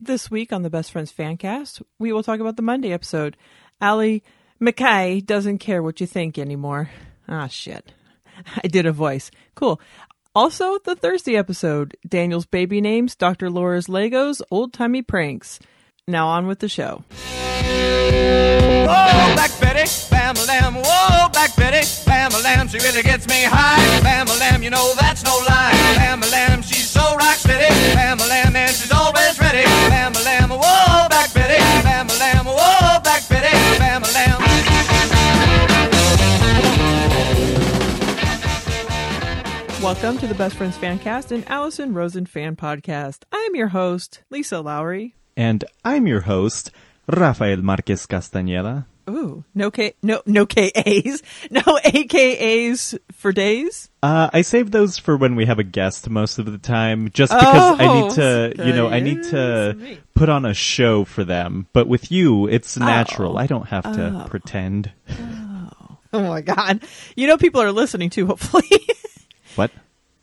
This week on the Best Friends Fancast, we will talk about the Monday episode. Allie McKay doesn't care what you think anymore. Ah, shit. I did a voice. Cool. Also, the Thursday episode Daniel's baby names, Dr. Laura's Legos, old timey pranks. Now on with the show. Whoa, Black Betty, bam a lamb. Black Betty, bam a lamb. She really gets me high. Bam a lamb, you know that's no lie. Bam a lamb, she's so rock steady. Bam a lamb, and she's always ready. Bam a lamb, whoa, Black Betty, bam a lamb. Whoa, Black Betty, bam a lamb. Welcome to the Best Friends Fancast and Allison Rosen Fan Podcast. I'm your host, Lisa Lawrie. And I'm your host, Rafael Marquez Castañeda. Ooh, no K, no, no KAs, no AKAs for days. Uh, I save those for when we have a guest most of the time, just because I Oh, need to, you know, I need to put on a show for them. But with you, it's natural. Oh. I don't have to pretend. Oh my god! You know people are listening too. Hopefully, What?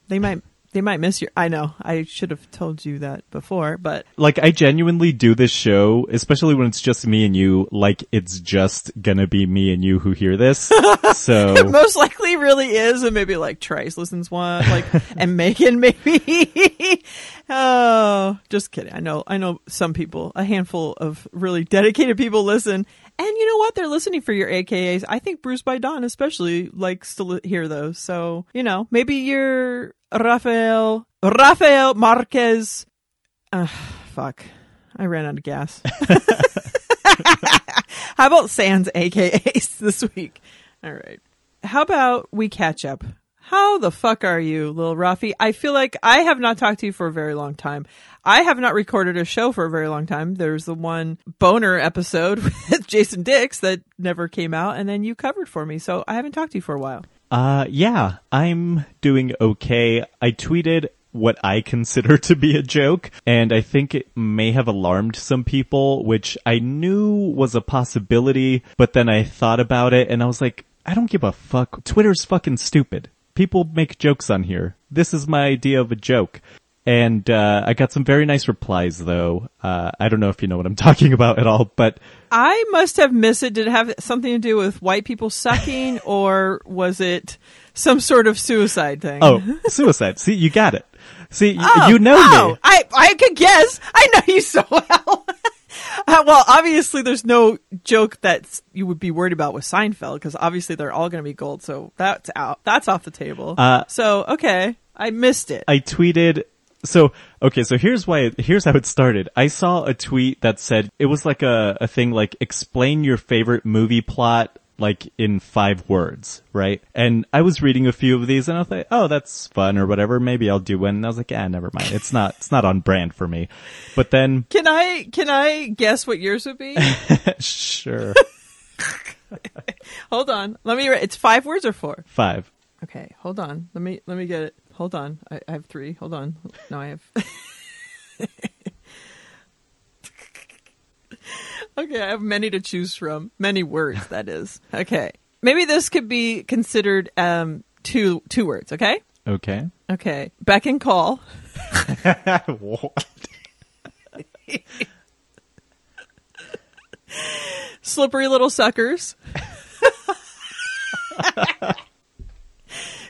they might they might miss your. I know I should have told you that before, but Like, I genuinely do this show, especially when it's just me and you, like it's just gonna be me and you who hear this. so, most likely really is, and maybe like Trace listens one, like and Megan maybe. oh, just kidding. I know I know some people, a handful of really dedicated people listen. And you know what? They're listening for your AKAs. I think Bruised by Dawn especially likes to hear those. So, you know, maybe you're Rafael, Rafael Marquez. Fuck. I ran out of gas. How about Sans AKAs this week? All right. How about we catch up? How the fuck are you, Lil Rafi? I feel like I have not talked to you for a very long time. I have not recorded a show for a very long time. There's the one boner episode with Jason Dix that never came out, and then you covered for me. So I haven't talked to you for a while. Uh, yeah, I'm doing okay. I tweeted what I consider to be a joke, and I think it may have alarmed some people, which I knew was a possibility, but then I thought about it and I was like, I don't give a fuck. Twitter's fucking stupid. People make jokes on here. This is my idea of a joke. And, uh, I got some very nice replies though. Uh, I don't know if you know what I'm talking about at all, but I must have missed it. Did it have something to do with white people sucking, or was it some sort of suicide thing? oh, suicide. See, you got it. See, y- Oh, you know oh, me. I I could guess. I know you so well. Uh, well, obviously, there's no joke that you would be worried about with Seinfeld because obviously they're all going to be gold. So that's out. That's off the table. Uh, so okay, I missed it. I tweeted. So okay, so here's why. Here's how it started. I saw a tweet that said it was like a a thing like explain your favorite movie plot like in five words, right? And I was reading a few of these and I was like, oh, that's fun or whatever. Maybe I'll do one. And I was like, ah, never mind. It's not. It's not on brand for me. But then, can I can I guess what yours would be? sure, hold on. Let me. It's five words or four. five. Okay, hold on. Let me let me get it. Hold on. I, I have three. Hold on. No, I have. okay, I have many to choose from. Many words, that is. Okay, maybe this could be considered um two two words. Okay. Okay. Okay. Beck and call. What? Slippery little suckers.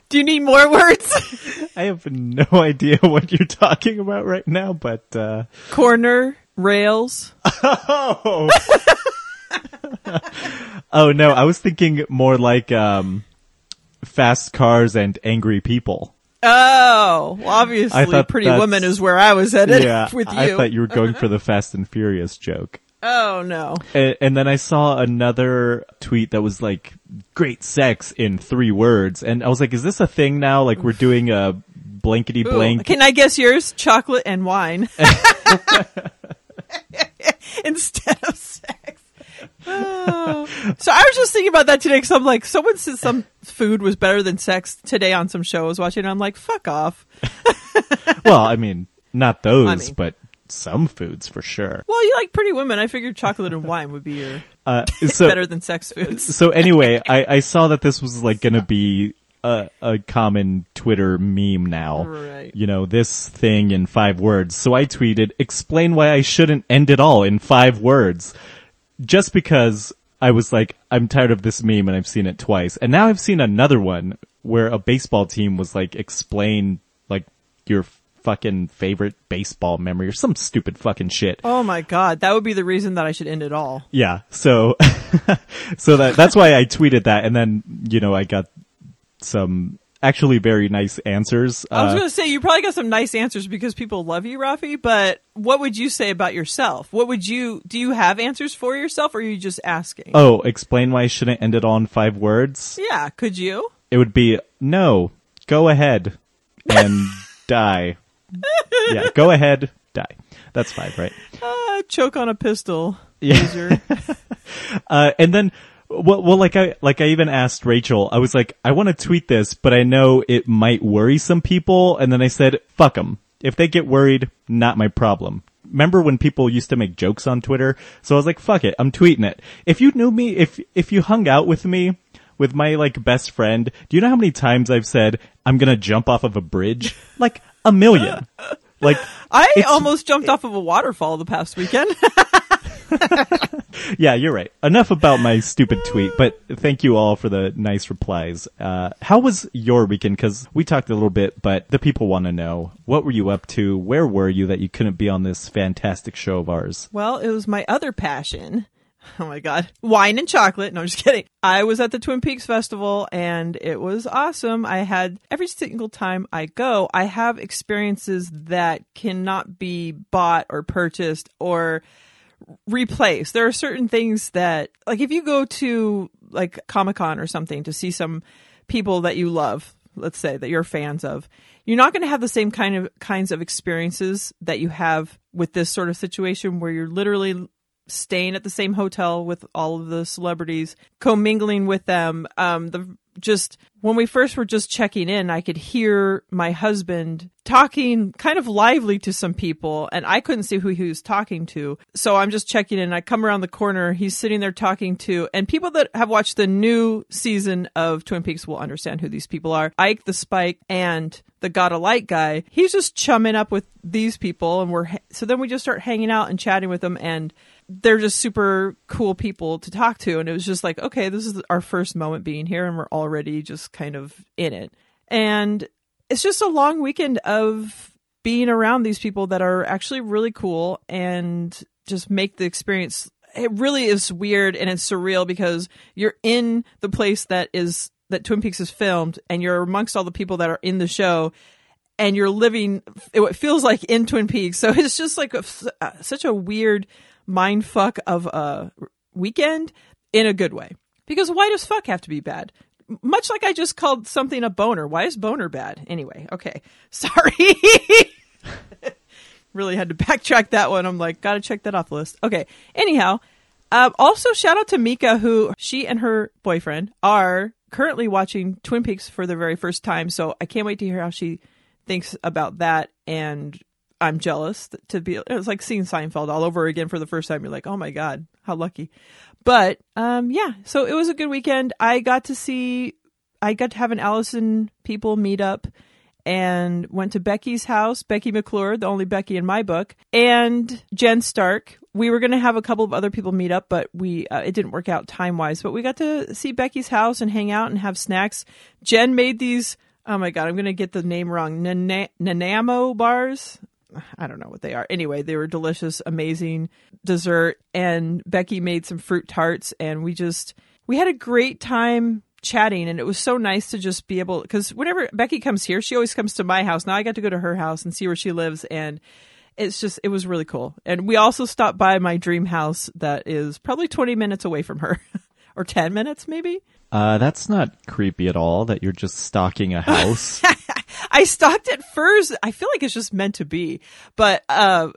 Do you need more words? I have no idea what you're talking about right now, but uh Corner rails. Oh. oh no, I was thinking more like um fast cars and angry people. Oh, well, obviously, Pretty that's- Woman is where I was headed yeah, with you. I thought you were going for the Fast and Furious joke. Oh no. And, and then I saw another tweet that was like great sex in three words and I was like is this a thing now like we're doing a blankety Ooh, blank Can I guess yours? Chocolate and wine. Instead of sex. Oh. So I was just thinking about that today because I'm like, someone said some food was better than sex today on some show I was watching. And I'm like, fuck off. well I mean not those I mean- but some foods for sure. Well, you like pretty women. I figured chocolate and wine would be your Uh, so better than sex foods. so anyway, I, I saw that this was like gonna be a, a common Twitter meme now. Right. You know, this thing in five words. So I tweeted, explain why I shouldn't end it all in five words. Just because I was like, I'm tired of this meme and I've seen it twice. And now I've seen another one where a baseball team was like, explain like your fucking favorite baseball memory or some stupid fucking shit. Oh my god, that would be the reason that I should end it all. Yeah. So, so that, that's why I tweeted that. And then, you know, I got some actually very nice answers. I was Uh, going to say you probably got some nice answers because people love you, Rafi. But what would you say about yourself? What would you do? You have answers for yourself, or are you just asking? oh, explain why I shouldn't end it all in five words. yeah, could you? It would be, no, go ahead and die. Yeah, go ahead, die. That's five, right? Uh, choke on a pistol. Yeah. Uh, and then, well, well, like I, like I even asked Rachel, I was like, I want to tweet this, but I know it might worry some people. And then I said, fuck them. If they get worried, not my problem. Remember when people used to make jokes on Twitter? So I was like, fuck it, I'm tweeting it. If you knew me, if, if you hung out with me, with my like best friend, do you know how many times I've said, I'm gonna jump off of a bridge? Like a million. Like, I almost jumped off of a waterfall the past weekend. Yeah, you're right. Enough about my stupid tweet, but thank you all for the nice replies. Uh, how was your weekend? Cause we talked a little bit, but the people want to know. What were you up to? Where were you that you couldn't be on this fantastic show of ours? well, it was my other passion. Oh my god. Wine and chocolate. No, I'm just kidding. I was at the Twin Peaks Festival and it was awesome. I had every single time I go, I have experiences that cannot be bought or purchased or replaced. There are certain things that like if you go to like Comic-Con or something to see some people that you love, let's say that you're fans of, you're not going to have the same kind of kinds of experiences that you have with this sort of situation where you're literally staying at the same hotel with all of the celebrities, commingling with them. Um, the just when we first were just checking in, I could hear my husband talking kind of lively to some people, and I couldn't see who he was talking to. So I'm just checking in. I come around the corner. He's sitting there talking to, and people that have watched the new season of Twin Peaks will understand who these people are. Ike the Spike and the God of Light guy. He's just chumming up with these people, and we're so then we just start hanging out and chatting with them, and they're just super cool people to talk to. And it was just like, okay, this is our first moment being here, and we're already just kind of in it. And it's just a long weekend of being around these people that are actually really cool and just make the experience. It really is weird and it's surreal because you're in the place that is that Twin Peaks is filmed, and you're amongst all the people that are in the show and you're living it feels like in Twin Peaks. So it's just like a, such a weird mind fuck of a weekend in a good way. Because why does fuck have to be bad? Much like I just called something a boner. Why is boner bad? Anyway, okay. Sorry. really had to backtrack that one. I'm like, gotta check that off the list. Okay. Anyhow, um, also shout out to Mika, who she and her boyfriend are currently watching Twin Peaks for the very first time. So I can't wait to hear how she thinks about that and I'm jealous to be it was like seeing Seinfeld all over again for the first time. You're like, "Oh my god, how lucky." But um yeah, so it was a good weekend. I got to see I got to have an Allison people meet up and went to Becky's house, Becky McClure, the only Becky in my book, and Jen Stark. We were going to have a couple of other people meet up, but we uh, it didn't work out time-wise, but we got to see Becky's house and hang out and have snacks. Jen made these Oh my god, I'm going to get the name wrong. Nana- Nanamo bars. I don't know what they are. Anyway, they were delicious, amazing dessert. And Becky made some fruit tarts, and we just we had a great time chatting. And it was so nice to just be able because whenever Becky comes here, she always comes to my house. Now I got to go to her house and see where she lives, and it's just it was really cool. And we also stopped by my dream house that is probably 20 minutes away from her, or 10 minutes maybe. Uh, that's not creepy at all that you're just stalking a house. I stalked it first. I feel like it's just meant to be, but uh,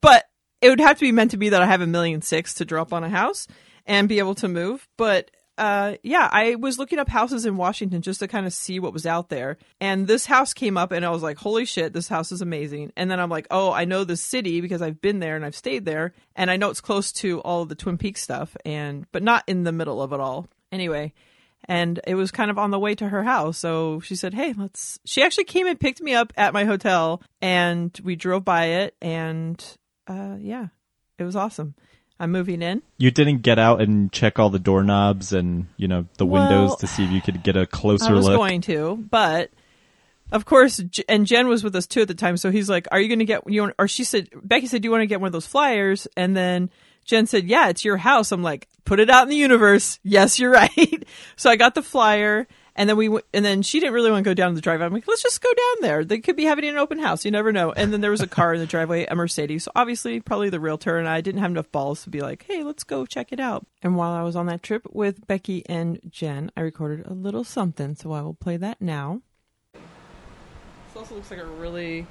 but it would have to be meant to be that I have a million six to drop on a house and be able to move. But uh, yeah, I was looking up houses in Washington just to kind of see what was out there, and this house came up, and I was like, "Holy shit, this house is amazing!" And then I'm like, "Oh, I know the city because I've been there and I've stayed there, and I know it's close to all of the Twin Peaks stuff, and but not in the middle of it all." Anyway. and it was kind of on the way to her house. So she said, "Hey, let's." She actually came and picked me up at my hotel, and we drove by it, and uh, yeah, it was awesome. I'm moving in. You didn't get out and check all the doorknobs and you know the windows to see if you could get a closer look. I was look. going to, but of course, and Jen was with us too at the time. So he's like, "Are you going to get you?" Want, or she said, Becky said, "Do you want to get one of those flyers?" And then Jen said, "Yeah, it's your house." I'm like, "Put it out in the universe." Yes, you're right. so I got the flyer. And then we went, and then she didn't really want to go down the driveway. I'm like, let's just go down there. They could be having an open house. You never know. And then there was a car in the driveway, a Mercedes. So obviously, probably the realtor. And I didn't have enough balls to be like, hey, let's go check it out. And while I was on that trip with Becky and Jen, I recorded a little something. So I will play that now. This also looks like a really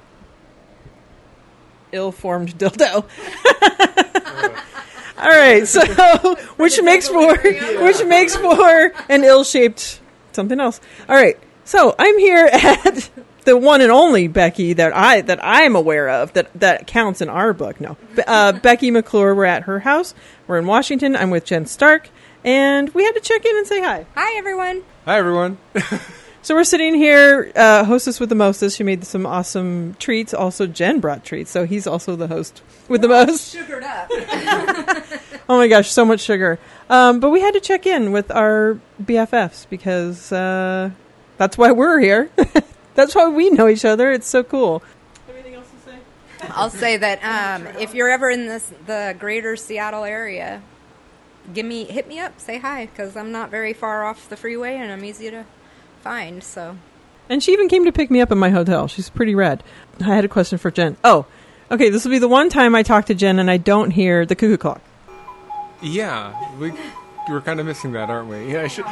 ill-formed dildo. All right, so which makes for which makes for an ill-shaped something else. All right, so I'm here at the one and only Becky that I that I'm aware of that that counts in our book. No, uh, Becky McClure. We're at her house. We're in Washington. I'm with Jen Stark, and we had to check in and say hi. Hi, everyone. Hi, everyone. So we're sitting here, uh, hostess with the mostest. She made some awesome treats. Also, Jen brought treats, so he's also the host with the most. Sugared up. Oh my gosh, so much sugar. Um, but we had to check in with our BFFs because uh, that's why we're here. that's why we know each other. It's so cool. Anything else to say? I'll say that um, if you're ever in this the greater Seattle area, give me hit me up, say hi, because I'm not very far off the freeway and I'm easy to find. So And she even came to pick me up in my hotel. She's pretty rad. I had a question for Jen. Oh, okay. This will be the one time I talk to Jen and I don't hear the cuckoo clock. Yeah, we we're kind of missing that, aren't we? Yeah, I should.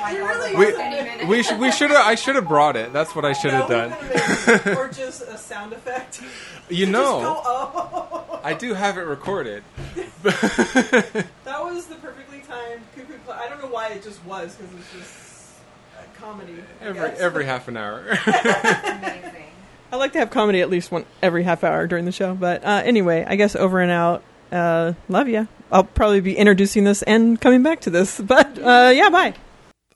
we we should we should have. I should have brought it. That's what I should have done. or just a sound effect. You know, oh. I do have it recorded. That was the perfectly timed cuckoo clock. I don't know why it just was because it's just a comedy. I Every guess. every half an hour. amazing. I like to have comedy at least one every half hour during the show. But uh, anyway, I guess over and out. Uh, love ya. I'll probably be introducing this and coming back to this. But uh, yeah, bye.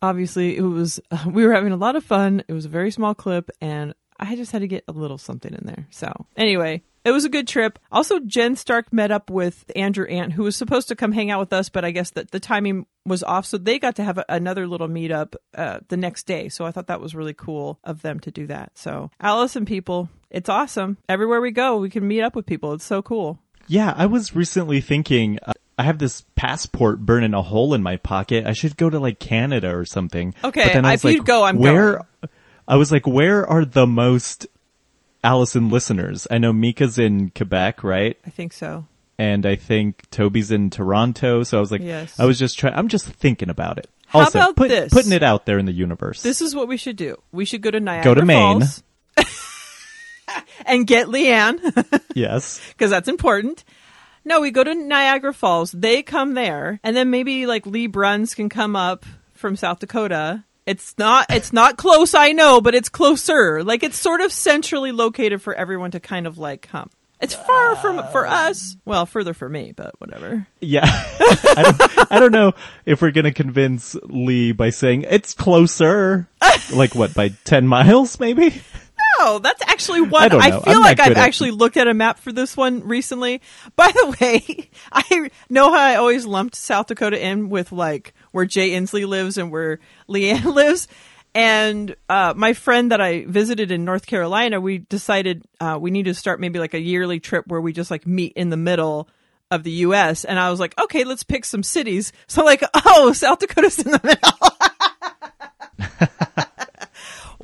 Obviously, it was we were having a lot of fun. It was a very small clip, and I just had to get a little something in there. So anyway, it was a good trip. Also, Jen Stark met up with Andrew Ant, who was supposed to come hang out with us, but I guess that the timing was off, so they got to have a, another little meetup uh, the next day. So I thought that was really cool of them to do that. So Allison people, it's awesome. Everywhere we go, we can meet up with people. It's so cool. Yeah, I was recently thinking. I have this passport burning a hole in my pocket. I should go to like Canada or something. Okay, but then I if was you'd go, I'm where? going. I was like, where are the most Allison listeners? I know Mika's in Quebec, right? I think so. And I think Toby's in Toronto. So I was like, Yes. I was just trying. I'm just thinking about it. How also, about put- this? putting it out there in the universe. This is what we should do. We should go to Niagara Go to Maine. And get Leanne. yes. because that's important. No, we go to Niagara Falls. They come there, and then maybe like Lee Bruns can come up from South Dakota. It's not it's not close, I know, but it's closer. Like it's sort of centrally located for everyone to kind of like come. It's far from for us. Well, further for me, but whatever. Yeah. I, don't, I don't know if we're going to convince Lee by saying it's closer. like what, by 10 miles maybe? No, that's actually one. I I, feel I'm like I've actually looked at a map for this one recently. By the way, I know how I always lumped South Dakota in with like where Jay Inslee lives and where Leanne lives. And uh, my friend that I visited in North Carolina, we decided uh, we need to start maybe like a yearly trip where we just like meet in the middle of the U.S. And I was like, okay, let's pick some cities. So like, oh, South Dakota's in the middle.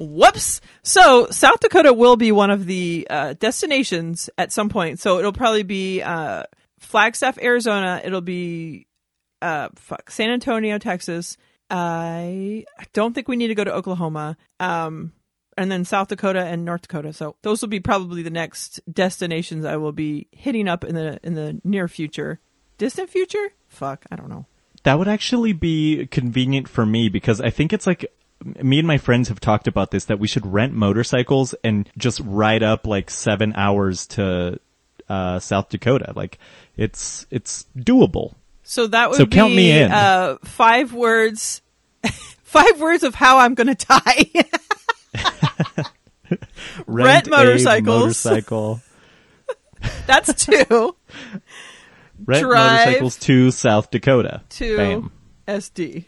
Whoops. So South Dakota will be one of the uh, destinations at some point. So it'll probably be uh, Flagstaff, Arizona. It'll be uh, fuck, San Antonio, Texas. I don't think we need to go to Oklahoma. Um, and then South Dakota and North Dakota. So those will be probably the next destinations I will be hitting up in the in the near future. Distant future? Fuck, I don't know. That would actually be convenient for me because I think it's like me and my friends have talked about this that we should rent motorcycles and just ride up like seven hours to uh, South Dakota. Like it's it's doable. So that would So be count me in. Uh, five words, Five words of how I'm going to die. Rent a motorcycles. motorcycle. That's two. Rent Drive motorcycles to South Dakota. To Bam. SD.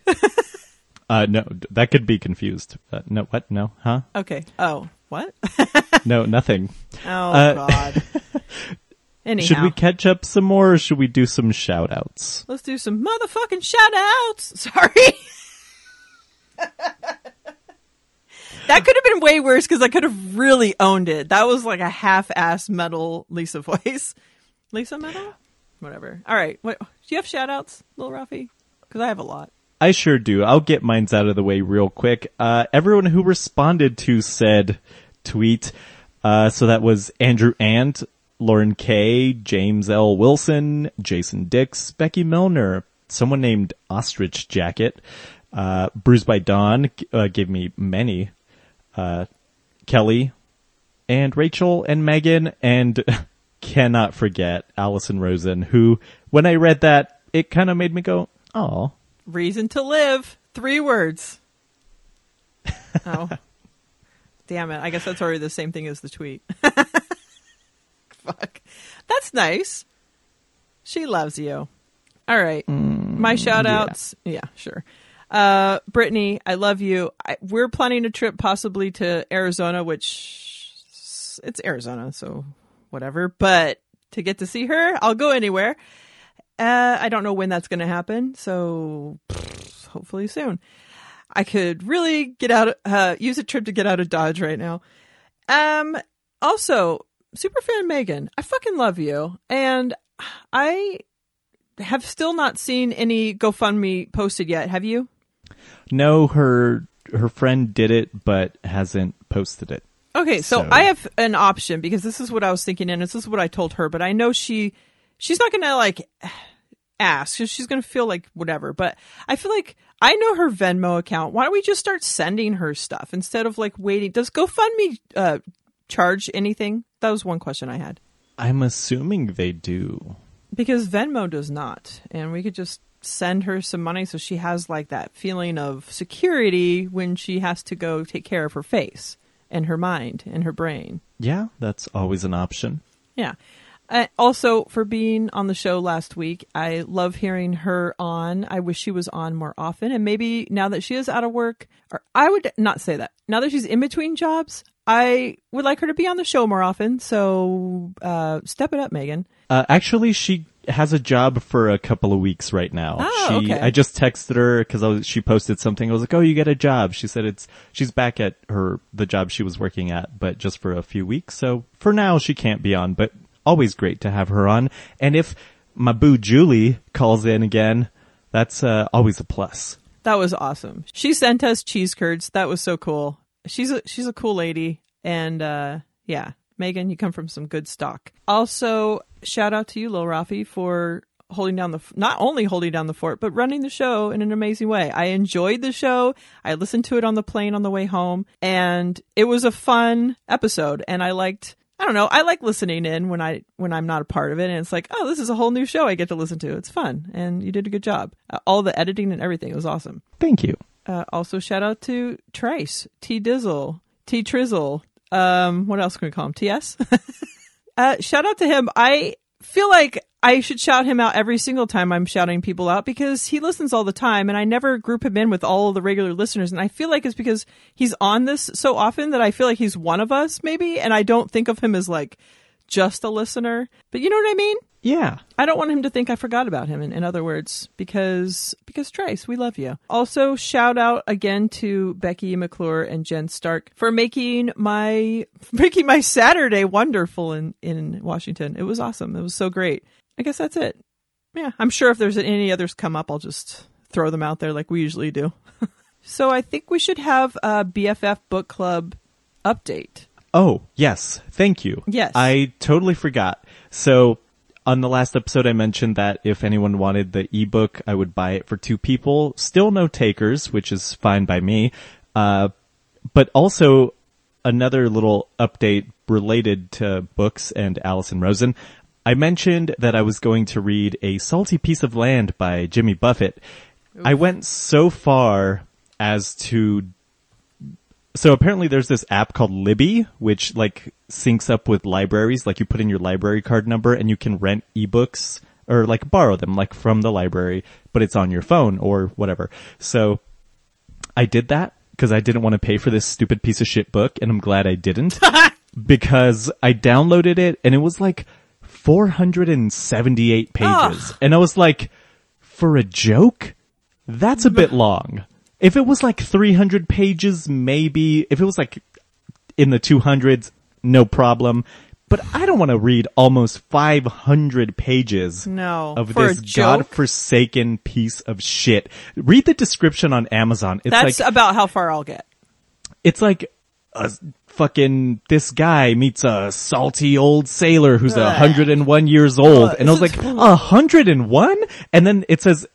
Uh, no, that could be confused. Uh, no, what? No, huh? okay. Oh, what? No, nothing. Oh Uh, God. Anyhow, Should we catch up some more or should we do some shout outs? let's do some motherfucking shout outs. Sorry. that could have been way worse because I could have really owned it. That was like a half-ass metal Lisa voice. Lisa metal? Whatever. All right. What, do you have shout outs, Lil Rafi? Because I have a lot. I sure do. I'll get mine's out of the way real quick. Uh, everyone who responded to said tweet, uh, so that was Andrew Ant, Lauren K, James L. Wilson, Jason Dix, Becky Milner, someone named Ostrich Jacket, uh, Bruised by Dawn, uh, gave me many, uh, Kelly, and Rachel and Megan, and cannot forget Allison Rosen, who, when I read that, it kind of made me go, oh, Reason to live. Three words. Oh. Damn it. I guess that's already the same thing as the tweet. Fuck. That's nice. She loves you. All right. My shout outs. Yeah. sure. Uh, Brittany, I love you. I, we're planning a trip possibly to Arizona, which it's Arizona, so whatever. But to get to see her, I'll go anywhere. Uh, I don't know when that's going to happen, so hopefully soon. I could really get out, uh, use a trip to get out of Dodge right now. Um, also, superfan Megan, I fucking love you, and I have still not seen any GoFundMe posted yet. Have you? No, her her friend did it, but hasn't posted it. Okay, so, So- I have an option because this is what I was thinking, and this is what I told her. But I know she, she's not gonna like ask. She's gonna feel like whatever. But I feel like I know her Venmo account. Why don't we just start sending her stuff instead of like waiting? Does GoFundMe uh, charge anything? That was one question I had I'm assuming they do. because Venmo does not, and we could just send her some money so she has like that feeling of security when she has to go take care of her face and her mind and her brain. Yeah, that's always an option. Yeah. Uh, also, for being on the show last week, I love hearing her on. I wish she was on more often. And maybe now that she is out of work, or I would not say that. Now that she's in between jobs, I would like her to be on the show more often. So uh, step it up, Megan. Uh, actually, she has a job for a couple of weeks right now. Oh, she, okay. I just texted her because she posted something. I was like, "Oh, you get a job." She said it's she's back at her the job she was working at, but just for a few weeks. So for now, she can't be on. But always great to have her on. And if my boo Julie calls in again, that's uh, always a plus. That was awesome. She sent us cheese curds. That was so cool. She's a she's a cool lady, and uh, yeah, Megan, you come from some good stock. Also, shout out to you, Lil Rafi, for holding down the not only holding down the fort, but running the show in an amazing way. I enjoyed the show. I listened to it on the plane on the way home, and it was a fun episode. And I liked. I don't know. I like listening in when I when I'm not a part of it, and it's like, oh, this is a whole new show I get to listen to. It's fun, and you did a good job. Uh, all the editing and everything it was awesome. Thank you. Uh, also, shout out to Trace, T Dizzle, T Trizzle. Um, what else can we call him? TS. uh, shout out to him. I feel like I should shout him out every single time I'm shouting people out because he listens all the time, and I never group him in with all of the regular listeners. And I feel like it's because he's on this so often that I feel like he's one of us, maybe, and I don't think of him as like just a listener. But you know what I mean? Yeah. I don't want him to think I forgot about him. In, in other words, because because Trace, we love you. Also, shout out again to Becky McClure and Jen Stark for making my making my Saturday wonderful in in Washington. It was awesome. It was so great. I guess that's it. Yeah, I'm sure if there's any others come up, I'll just throw them out there like we usually do. so I think we should have a BFF book club update. Oh, yes. Thank you. Yes. I totally forgot. So, on the last episode, I mentioned that if anyone wanted the ebook, I would buy it for two people. Still no takers, which is fine by me. Uh, but also another little update related to books and Allison Rosen. I mentioned that I was going to read A Salty Piece of Land by Jimmy Buffett. I went so far as to so apparently there's this app called Libby, which like syncs up with libraries. Like you put in your library card number and you can rent ebooks or like borrow them like from the library, but it's on your phone or whatever. So I did that because I didn't want to pay for this stupid piece of shit book and I'm glad I didn't because I downloaded it and it was like 478 pages and I was like, for a joke? That's a bit long. If it was like 300 pages, maybe. If it was like in the 200s, no problem. But I don't want to read almost 500 pages No, of this godforsaken piece of shit. Read the description on Amazon. It's That's like about how far I'll get. it's like a fucking this guy meets a salty old sailor who's a hundred and one years old, Ugh, and I was like, a hundred and one, and then it says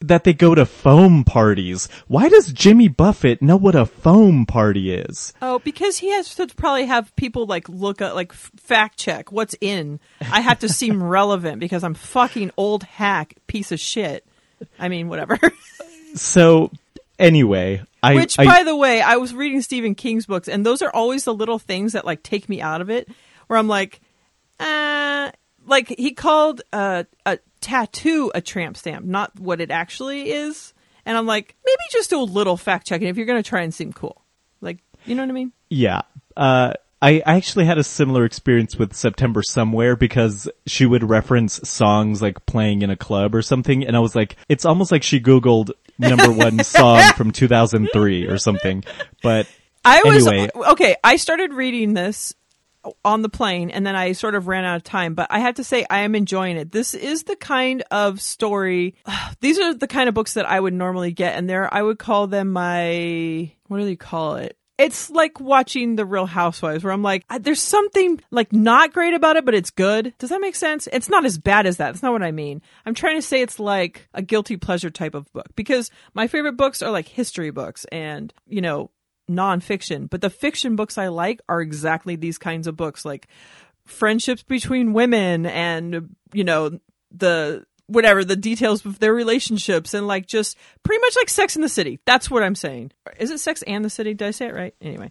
that they go to foam parties. Why does Jimmy Buffett know what a foam party is? Oh, because he has to probably have people like look at like fact check what's in. I have to seem relevant because I'm fucking old hack piece of shit. I mean, whatever. So anyway, I Which, I, by the way, I was reading Stephen King's books, and those are always the little things that like take me out of it. Where I'm like, uh, like he called uh, a tattoo a tramp stamp, not what it actually is. And I'm like, maybe just do a little fact checking if you're going to try and seem cool. Like, you know what I mean? Yeah. Uh, I actually had a similar experience with September Somewhere because she would reference songs like playing in a club or something, and I was like, it's almost like she Googled number one song from 2003 or something. But I was Anyway. okay. I started reading this on the plane, and then I sort of ran out of time. But I have to say, I am enjoying it. This is the kind of story. These are the kind of books that I would normally get, and there I would call them my what do they call it? It's like watching The Real Housewives, where I'm like, there's something like not great about it, but it's good. Does that make sense? It's not as bad as that. That's not what I mean. I'm trying to say it's like a guilty pleasure type of book because my favorite books are like history books and, you know, nonfiction. But the fiction books I like are exactly these kinds of books, like friendships between women and, you know, the whatever the details of their relationships and like just pretty much like Sex in the City. That's what I'm saying. Is it Sex and the City? Did I say it right? Anyway.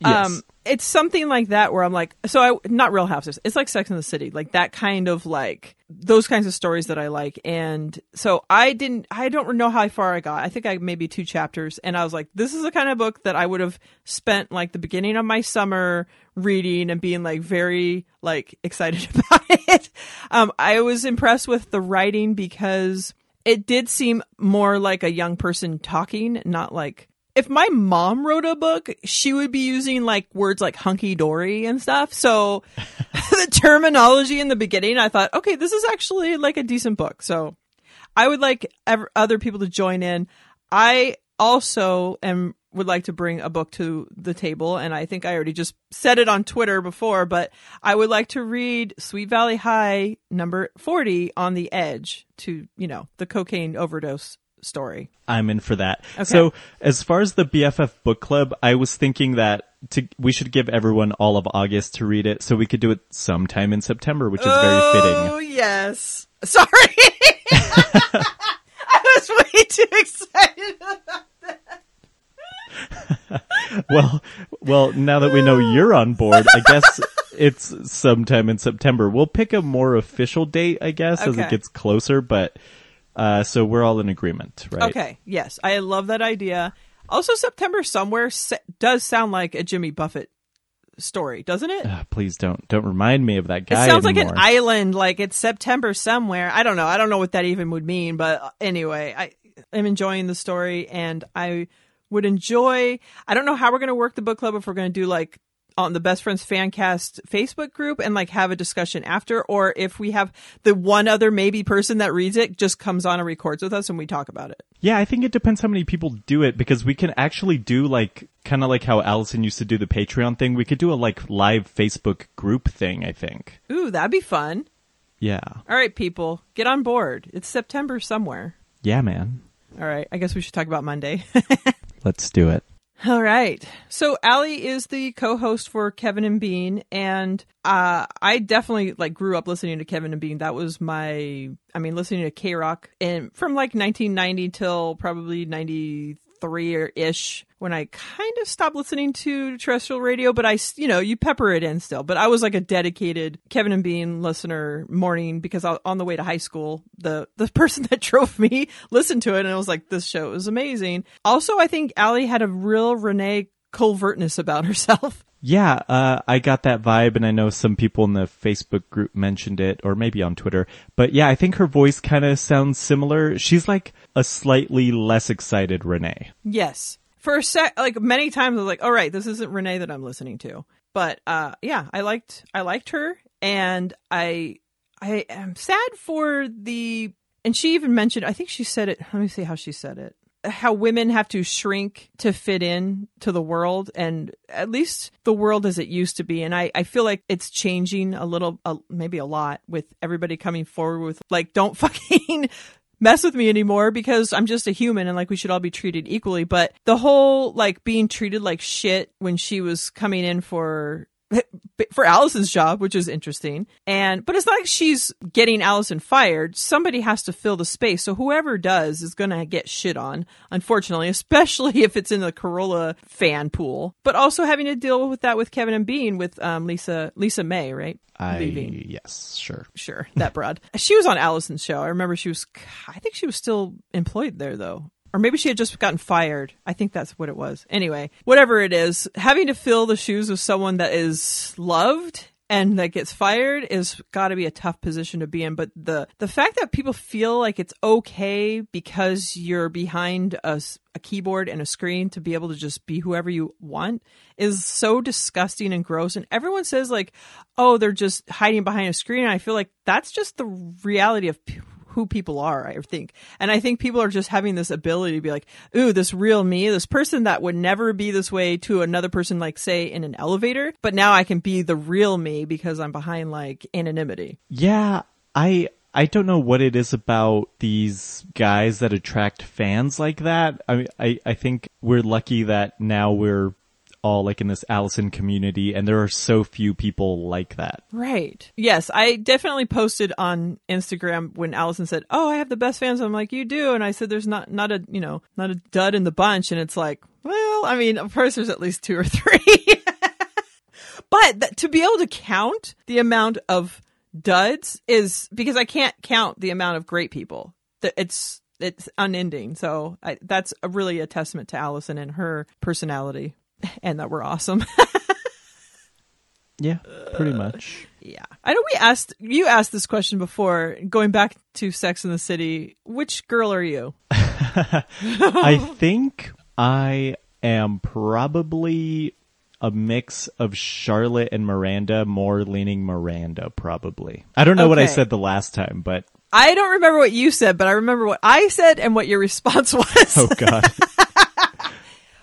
Yes. Um, it's something like that where I'm like, so I not Real Houses. It's like Sex in the City, like that kind of like those kinds of stories that I like. And so I didn't, I don't know how far I got. I think I maybe two chapters, and I was like, this is the kind of book that I would have spent like the beginning of my summer reading and being like very like excited about it. Um, I was impressed with the writing because it did seem more like a young person talking, not like if my mom wrote a book, she would be using like words like hunky dory and stuff. So the terminology in the beginning, I thought, okay, this is actually like a decent book. So I would like ev- other people to join in. I also am would like to bring a book to the table, and I think I already just said it on Twitter before, but I would like to read Sweet Valley High number forty on the edge to you know the cocaine overdose story. I'm in for that. So, as far as the BFF book club, I was thinking that to, we should give everyone all of August to read it, so we could do it sometime in September, which is very oh, fitting. Oh yes. Sorry. I was way too excited. Well, well, now that we know you're on board, I guess it's sometime in September. We'll pick a more official date, I guess, as it gets closer, but uh so we're all in agreement, right? Okay. Yes, I love that idea. Also, September somewhere does sound like a Jimmy Buffett story, doesn't it? Uh, please don't don't remind me of that guy. It sounds anymore. like an island, like it's September somewhere. I don't know. I don't know what that even would mean, but uh, anyway, I am enjoying the story, and I would enjoy. I don't know how we're going to work the book club if we're going to do like on the Best Friends fan cast Facebook group and like have a discussion after, or if we have the one other maybe person that reads it just comes on and records with us and we talk about it. Yeah, I think it depends how many people do it because we can actually do like kind of like how Allison used to do the Patreon thing. We could do a like live Facebook group thing, I think. Ooh, that'd be fun. Yeah. All right, people, get on board. It's September somewhere. Yeah, man. All right, I guess we should talk about Monday. Let's do it. All right. So Allie is the co-host for Kevin and Bean, and uh, I definitely like grew up listening to Kevin and Bean. That was my, I mean, listening to KROQ and from like 1990 till probably three or ish when I kind of stopped listening to terrestrial radio, but I, you know, you pepper it in still. But I was like a dedicated Kevin and Bean listener morning because on the way to high school, the, the person that drove me listened to it and I was like, this show is amazing. Also, I think Allie had a real Renee covertness about herself. Yeah, uh, I got that vibe, and I know some people in the Facebook group mentioned it, or maybe on Twitter. But yeah, I think her voice kind of sounds similar. She's like a slightly less excited Renee. Yes. For a sec, like many times I was like, all right, this isn't Renee that I'm listening to. But, uh, yeah, I liked, I liked her and I, I am sad for the, and she even mentioned, I think she said it, let me see how she said it. How women have to shrink to fit in to the world and at least the world as it used to be. And I, I feel like it's changing a little, uh, maybe a lot with everybody coming forward with like, don't fucking mess with me anymore because I'm just a human and like we should all be treated equally. But the whole like being treated like shit when she was coming in for for Allison's job, which is interesting. And but it's not like she's getting Allison fired. Somebody has to fill the space. So whoever does is going to get shit on, unfortunately, especially if it's in the Carolla fan pool. But also having to deal with that with Kevin and Bean with um, Lisa Lisa May, right? I Leaving yes, sure. sure that broad she was on allison's show i remember she was i think she was still employed there though or maybe she had just gotten fired. I think that's what it was. Anyway whatever it is having to fill the shoes of someone that is loved and that gets fired is got to be a tough position to be in. But the the fact that people feel like it's okay because you're behind a keyboard and a screen to be able to just be whoever you want is so disgusting and gross. And everyone says like oh they're just hiding behind a screen. And i feel like that's just the reality of who people are, I think. And I think people are just having this ability to be like, ooh, this real me, this person that would never be this way to another person, like, say, in an elevator, but now I can be the real me because I'm behind, like, anonymity. Yeah, I I don't know what it is about these guys that attract fans like that. I mean, I I think we're lucky that now we're all like in this Allison community, and there are so few people like that. Right. Yes, I definitely posted on Instagram when Allison said, "Oh, I have the best fans." I'm like, "You do," and I said, "There's not not a you know not a dud in the bunch," and it's like, well, I mean, of course, there's at least two or three, but th- to be able to count the amount of duds is because I can't count the amount of great people. It's it's unending. So I, that's a, really a testament to Allison and her personality, and that we're awesome. Yeah, pretty uh, much. Yeah. I know we asked you asked this question before, going back to Sex in the City. Which girl are you? I think I am probably a mix of Charlotte and Miranda, more leaning Miranda, probably. I don't know what I said the last time, but I don't remember what you said, but I remember what I said and what your response was. oh god.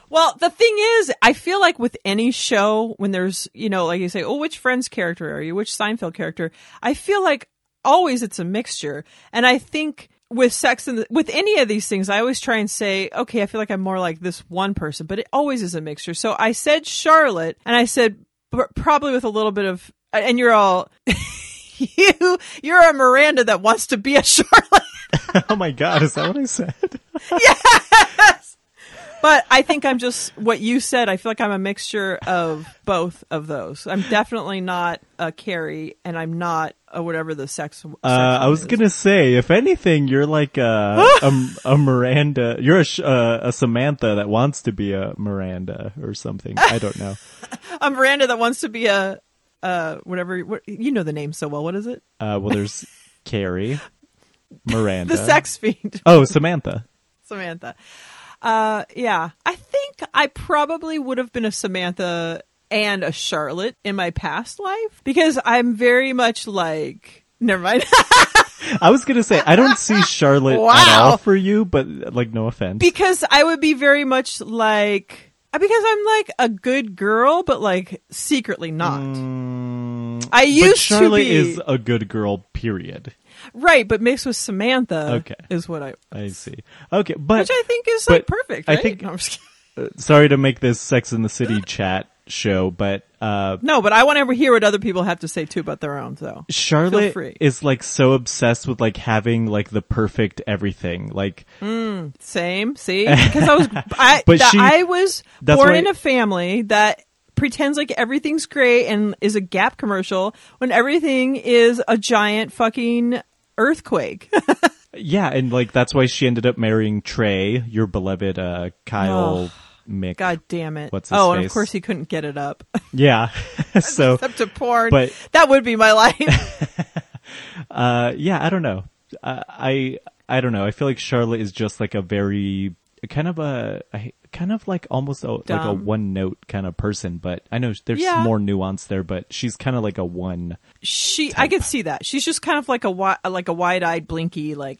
Well, the thing is, I feel like with any show, when there's, you know, like you say, oh, which Friends character are you? Which Seinfeld character? I feel like always it's a mixture. And I think with sex and with any of these things, I always try and say, okay, I feel like I'm more like this one person, but it always is a mixture. So I said Charlotte, and I said probably with a little bit of, and you're all, you, you're a Miranda that wants to be a Charlotte. oh my god, is that what I said? But I think I'm just what you said. I feel like I'm a mixture of both of those. I'm definitely not a Carrie, and I'm not a whatever the sex. sex Uh, I was is. gonna say, if anything, you're like a a, a Miranda. You're a, uh, a Samantha that wants to be a Miranda or something. I don't know. a Miranda that wants to be a uh whatever. What, you know the name so well. What is it? Uh, well, there's Carrie, Miranda. The sex fiend, Oh, Samantha. Samantha. Uh, yeah. I think I probably would have been a Samantha and a Charlotte in my past life because I'm very much like. Never mind. I was gonna say I don't see Charlotte at all for you, but like no offense. because I would be very much like because I'm like a good girl, but like secretly not. Mm, I used Charlotte to be is a good girl. Period. Right, but mixed with Samantha. Okay. is what I, I see. Okay, but which I think is like perfect. I think- No, I'm just kidding. uh, sorry to make this Sex in the City chat show, but uh, No, but I want to hear what other people have to say too about their own. So Charlotte is like so obsessed with like having like the perfect everything. Like same, see, because I was, I, But that she- I was born why- in a family that pretends like everything's great and is a Gap commercial when everything is a giant fucking earthquake. yeah, and like that's why she ended up marrying Trey, your beloved uh Kyle Mick. God damn it! What's his oh, and of course he couldn't get it up. Yeah. so Except to porn. but- that would be my life. uh yeah, I don't know. Uh, I I don't know. I feel like Charlotte is just like a very kind of a, a kind of like almost a, like a one note kind of person, but I know there's Yeah. more nuance there, but she's kind of like a one. she, I could see that. She's just kind of like a wi- like a wide eyed, blinky, like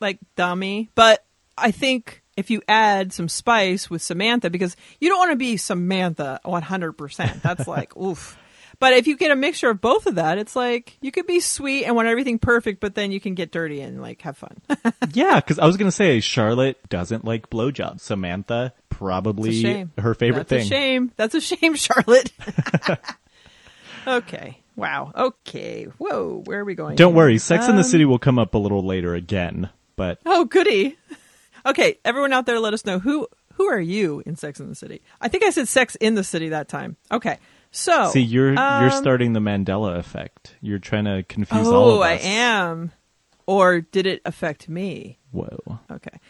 like dummy. But I think if you add some spice with Samantha, because you don't want to be Samantha 100. percent That's like oof. But if you get a mixture of both of that, it's like you could be sweet and want everything perfect, but then you can get dirty and like have fun. Yeah, because I was gonna say Charlotte doesn't like blowjobs. Samantha probably her favorite thing. That's thing. a shame. That's a shame, Charlotte. okay. Wow. Okay. Whoa. Where are we going? Don't here? worry, Sex in the Um, City will come up a little later again, but Oh, goody. Okay, everyone out there, let us know who who are you in Sex in the City? I think I said Sex in the City that time. Okay, so see, you're you're um, starting the Mandela effect. You're trying to confuse all of. Oh, I am. Or did it affect me? Whoa. Okay.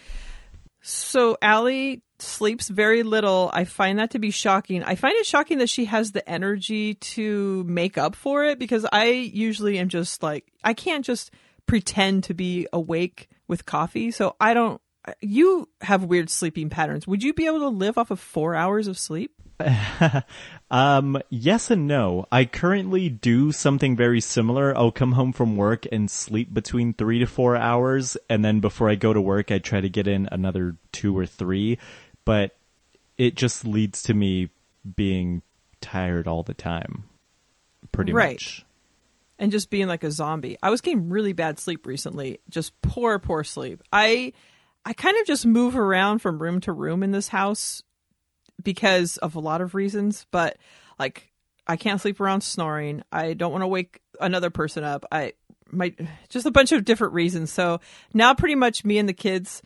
So Allie sleeps very little. I find that to be shocking. I find it shocking that she has the energy to make up for it because I usually am just like I can't just pretend to be awake with coffee. So I don't you have weird sleeping patterns. Would you be able to live off of 4 hours of sleep? Um, yes and no. I currently do something very similar. I'll come home from work and sleep between three to four hours, and then before I go to work, I try to get in another two or three. But it just leads to me being tired all the time. Pretty Right. much. and just being like a zombie. I was getting really bad sleep recently, just poor, poor sleep. I I kind of just move around from room to room in this house because of a lot of reasons, but like I can't sleep around snoring. I don't want to wake another person up. I might just a bunch of different reasons. So now pretty much me and the kids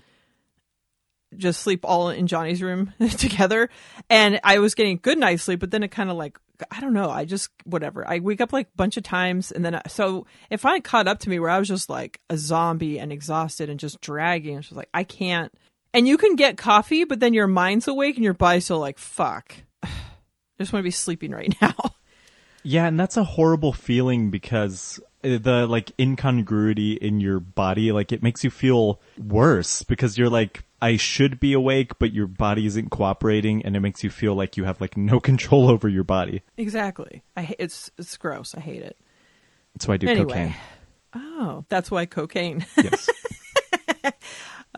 just sleep all in Johnny's room together. And I was getting good night's sleep, but then it kind of like, I don't know. I just, whatever. I wake up like a bunch of times. And then, uh, I, so it finally caught up to me where I was just like a zombie and exhausted and just dragging. It's just like, I can't. And you can get coffee, but then your mind's awake and your body's still like, fuck. I just want to be sleeping right now. Yeah, and that's a horrible feeling because uh, the like incongruity in your body, like it makes you feel worse because you're like, I should be awake, but your body isn't cooperating, and it makes you feel like you have like no control over your body. exactly. I, it's, it's gross. I hate it. That's why I do Anyway. cocaine. Oh, that's why cocaine. Yes.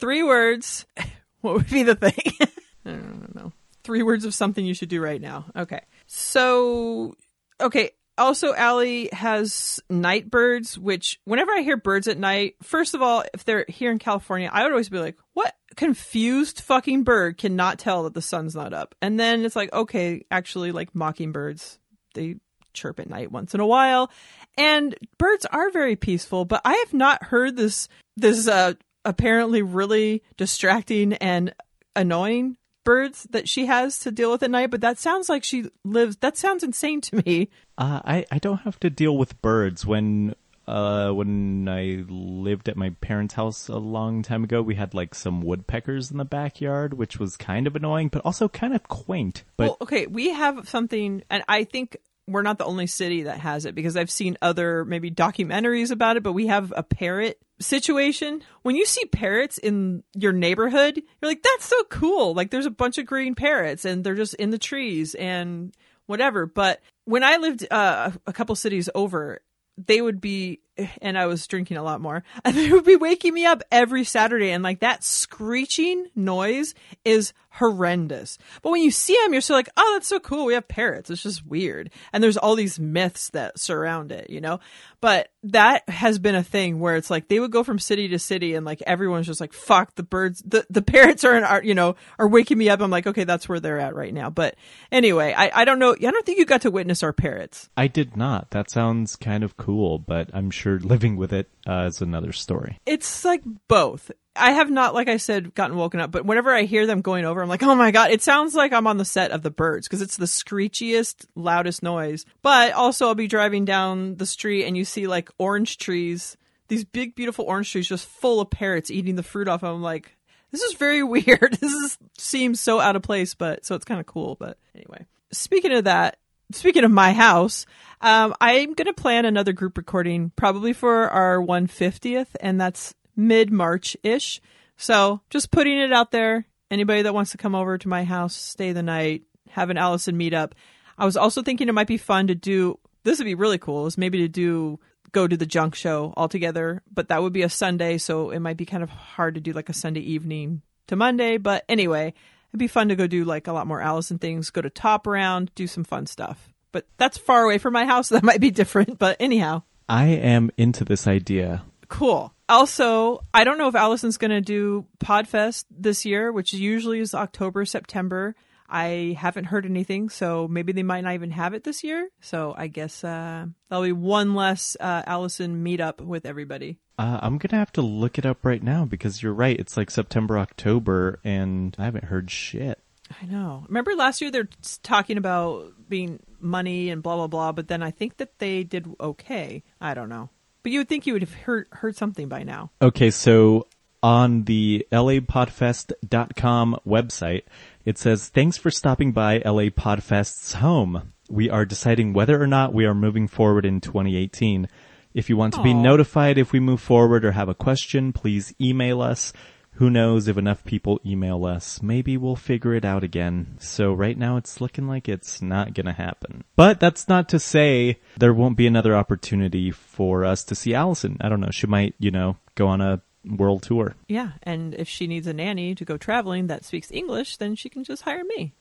Three words. What would be the thing? I don't know. Three words of something you should do right now. Okay. So, okay. Also, Allie has night birds, which whenever I hear birds at night, first of all, if they're here in California, I would always be like, what confused fucking bird cannot tell that the sun's not up? And then it's like, okay, actually, like mockingbirds, they chirp at night once in a while. And birds are very peaceful, but I have not heard this, this, uh, apparently really distracting and annoying birds that she has to deal with at night. But that sounds like she lives, that sounds insane to me. Uh, I I don't have to deal with birds when uh when I lived at my parents' house a long time ago. We had like some woodpeckers in the backyard, which was kind of annoying, but also kind of quaint. But well, okay, we have something, and I think we're not the only city that has it because I've seen other maybe documentaries about it, but we have a parrot situation. When you see parrots in your neighborhood, you're like, that's so cool. Like there's a bunch of green parrots and they're just in the trees and whatever. But when I lived uh, a couple cities over, they would be and I was drinking a lot more, and they would be waking me up every Saturday, and like that screeching noise is horrendous. But when you see them, you're still like, oh, that's so cool. We have parrots. It's just weird, and there's all these myths that surround it, you know. But that has been a thing where it's like they would go from city to city, and like everyone's just like, fuck the birds, the the parrots are, in, are you know are waking me up. I'm like, okay, that's where they're at right now. But anyway, I I don't know. I don't think you got to witness our parrots. I did not. That sounds kind of cool, but I'm sure living with it uh, is another story. It's like both. I have not, like I said, gotten woken up, but whenever I hear them going over, I'm like, oh my God, it sounds like I'm on the set of the birds because it's the screechiest, loudest noise. But also, I'll be driving down the street and you see like orange trees, these big, beautiful orange trees just full of parrots eating the fruit off. I'm like, this is very weird. This is, seems so out of place, but so it's kind of cool. But anyway, speaking of that, speaking of my house, um, I'm going to plan another group recording probably for our 150th, and that's mid March ish. So just putting it out there. Anybody that wants to come over to my house, stay the night, have an Allison meetup. I was also thinking it might be fun to do. This would be really cool. Is maybe to do go to the junk show all together, but that would be a Sunday, so it might be kind of hard to do like a Sunday evening to Monday. But anyway, it'd be fun to go do like a lot more Allison things, go to Top Round, do some fun stuff. But that's far away from my house. So that might be different. But anyhow, I am into this idea. cool. Also, I don't know if Allison's going to do Podfest this year, which usually is October, September. I haven't heard anything, so maybe they might not even have it this year. So I guess uh, that'll be one less uh, Allison meetup with everybody. Uh, I'm gonna have to look it up right now because you're right. It's like September, October, and I haven't heard shit. I know. Remember last year they're talking about being money and blah blah blah, but then I think that they did okay. I don't know. But you would think you would have heard heard something by now. Okay, so on the lapodfest.com website, it says, Thanks for stopping by LA Podfest's home. We are deciding whether or not we are moving forward in 2018. If you want to be notified if we move forward or have a question, please email us. Who knows if enough people email us, maybe we'll figure it out again. So right now it's looking like it's not gonna happen. But that's not to say there won't be another opportunity for us to see Allison. I don't know, she might, you know, go on a world tour. Yeah, and if she needs a nanny to go traveling that speaks English, then she can just hire me.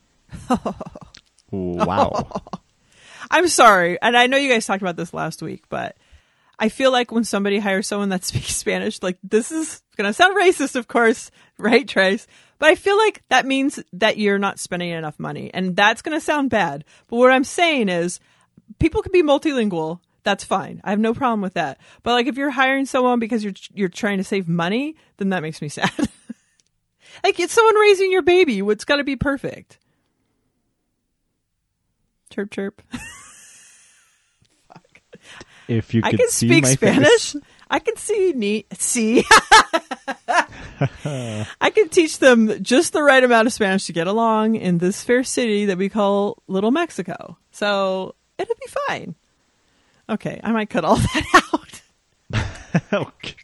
Wow. I'm sorry, and I know you guys talked about this last week, but I feel like when somebody hires someone that speaks Spanish, like this is gonna sound racist, of course, right, Trace? But I feel like that means that you're not spending enough money, and that's gonna sound bad. But what I'm saying is, people can be multilingual. That's fine. I have no problem with that. But like, if you're hiring someone because you're you're trying to save money, then that makes me sad. like, it's someone raising your baby. It's got to be perfect. Chirp chirp. if you I can see speak my Spanish. face. I can see neat see. I can teach them just the right amount of Spanish to get along in this fair city that we call Little Mexico. So it'll be fine. Okay, I might cut all that out. Okay.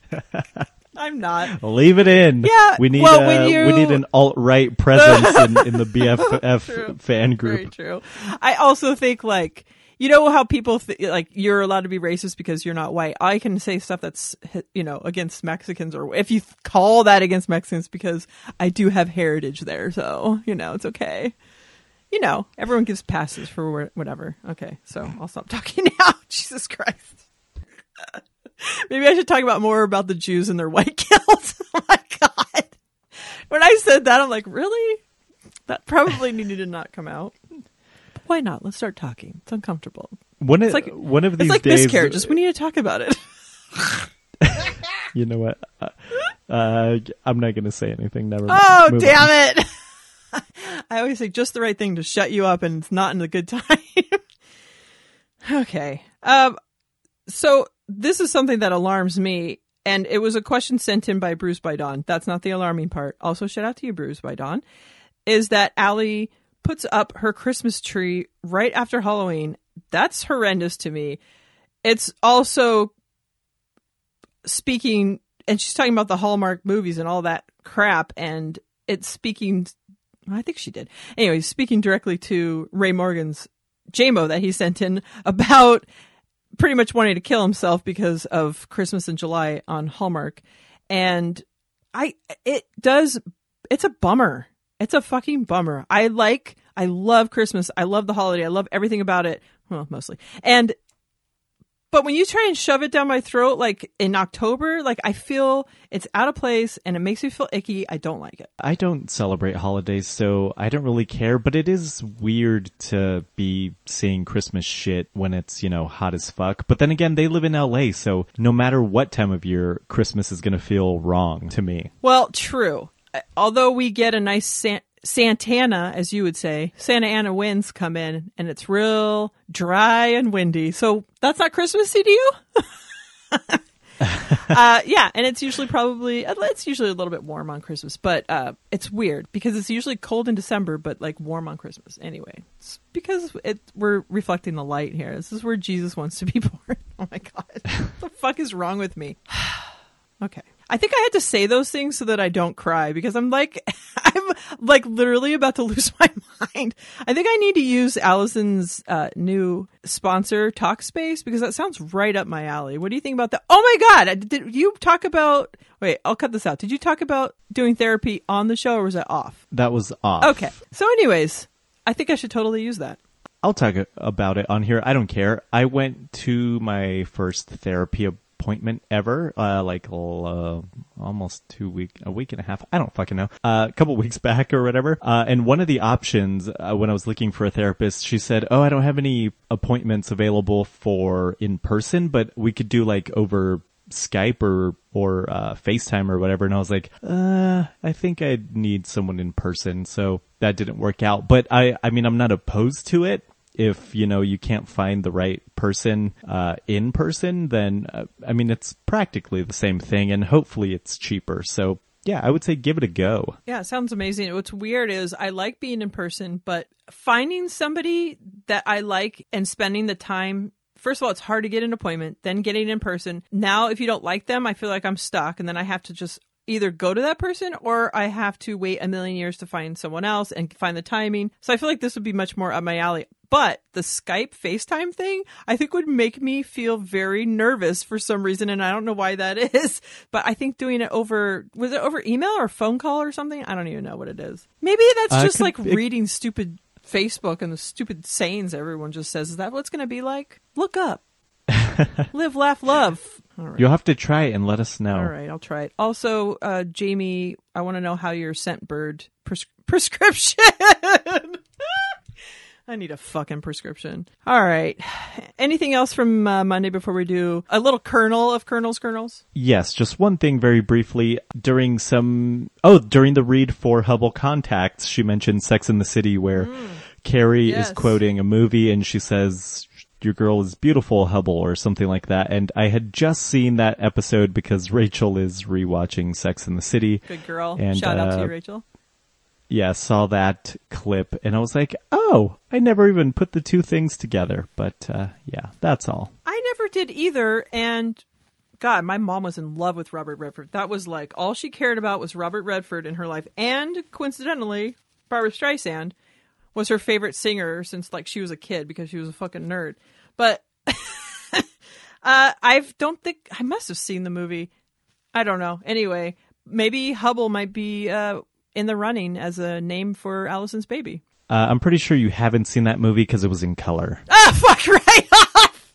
I'm not. Leave it in. Yeah, we need well, uh, you- we need an alt right presence in, in the BFF fan Very group. true. I also think like you know how people th- like you're allowed to be racist because you're not white. I can say stuff that's you know against Mexicans or if you call that against Mexicans because I do have heritage there, so you know it's okay. You know, everyone gives passes for whatever. Okay, so I'll stop talking now. Jesus Christ. Maybe I should talk about more about the Jews and their white guilt. oh my god. When I said that, I'm like, really? That probably needed to not come out. But why not? Let's start talking. It's uncomfortable. One of, It's like one of these It's like days, miscarriages. We need to talk about it. you know what? Uh, uh, I'm not going to say anything. Never. mind. Oh, Move damn on. it. I always say just the right thing to shut you up and it's not in a good time. okay. Um, so this is something that alarms me. And it was a question sent in by Bruised by Dawn. That's not the alarming part. Also, shout out to you, Bruised by Dawn. Is that Allie puts up her Christmas tree right after Halloween. That's horrendous to me. It's also speaking, and she's talking about the Hallmark movies and all that crap, and it's speaking. I think she did. Anyway, speaking directly to Ray Morgan's JMO that he sent in about pretty much wanting to kill himself because of Christmas in July on Hallmark. And I, it does, it's a bummer. It's a fucking bummer. I like, I love Christmas. I love the holiday. I love everything about it. Well, mostly. And, but when you try and shove it down my throat, like in October, like I feel it's out of place and it makes me feel icky. I don't like it. I don't celebrate holidays, so I don't really care, but it is weird to be seeing Christmas shit when it's, you know, hot as fuck. But then again, they live in LA, so no matter what time of year, Christmas is gonna feel wrong to me. Well, true. Although we get a nice San- Santana, as you would say, Santa Ana winds come in and it's real dry and windy. So that's not Christmassy to you? uh, yeah, and it's usually probably it's usually a little bit warm on Christmas, but uh, it's weird because it's usually cold in December, but like warm on Christmas. Anyway, it's because it we're reflecting the light here. This is where Jesus wants to be born. Oh my god, what the fuck is wrong with me? Okay. I think I had to say those things so that I don't cry because I'm like, I'm like literally about to lose my mind. I think I need to use Allison's uh, new sponsor, Talkspace, because that sounds right up my alley. What do you think about that? Oh my God. Did you talk about, wait, I'll cut this out. Did you talk about doing therapy on the show or was that off? That was off. Okay. So, anyways, I think I should totally use that. I'll talk about it on here. I don't care. I went to my first therapy appointment ever, uh, like uh, almost two week, a week and a half. I don't fucking know. Uh, a couple weeks back or whatever. Uh, and one of the options uh, when I was looking for a therapist, she said, "Oh, I don't have any appointments available for in person, but we could do like over." Skype or or uh, FaceTime or whatever, and I was like, I think I need someone in person, so that didn't work out. But I, I mean, I'm not opposed to it if you know you can't find the right person uh, in person, then uh, I mean it's practically the same thing, and hopefully it's cheaper. So yeah, I would say give it a go. Yeah, sounds amazing. What's weird is I like being in person, but finding somebody that I like and spending the time. First of all, it's hard to get an appointment, then getting in person. Now, if you don't like them, I feel like I'm stuck, and then I have to just either go to that person or I have to wait a million years to find someone else and find the timing. So I feel like this would be much more up my alley. But the Skype FaceTime thing, I think would make me feel very nervous for some reason. And I don't know why that is. But I think doing it over, was it over email or phone call or something? I don't even know what it is. Maybe that's just like it- reading stupid Facebook and the stupid sayings everyone just says. Is that what's going to be like? Look up. Live, laugh, love. All right. You'll have to try it and let us know. All right, I'll try it. Also, uh, Jamie, I want to know how your Scentbird pres- prescription. I need a fucking prescription. All right. Anything else from uh, Monday before we do a little kernel of kernels, kernels? Yes, just one thing very briefly. During some, oh, during the read for Hubble Contacts, she mentioned Sex in the City where Carrie Yes. is quoting a movie and she says, your girl is beautiful, Hubble, or something like that. And I had just seen that episode because Rachel is rewatching Sex in the City. Good girl. And, Shout out to uh, you, Rachel. Yeah, saw that clip and I was like, oh, I never even put the two things together. But, uh, yeah, that's all. I never did either, and God, my mom was in love with Robert Redford. That was like all she cared about was Robert Redford in her life, and coincidentally, Barbra Streisand was her favorite singer since like she was a kid because she was a fucking nerd. But uh, I don't think I must have seen the movie. I don't know. Anyway, maybe Hubble might be uh, in the running as a name for Allison's baby. Uh, I'm pretty sure you haven't seen that movie because it was in color. Ah, fuck right off.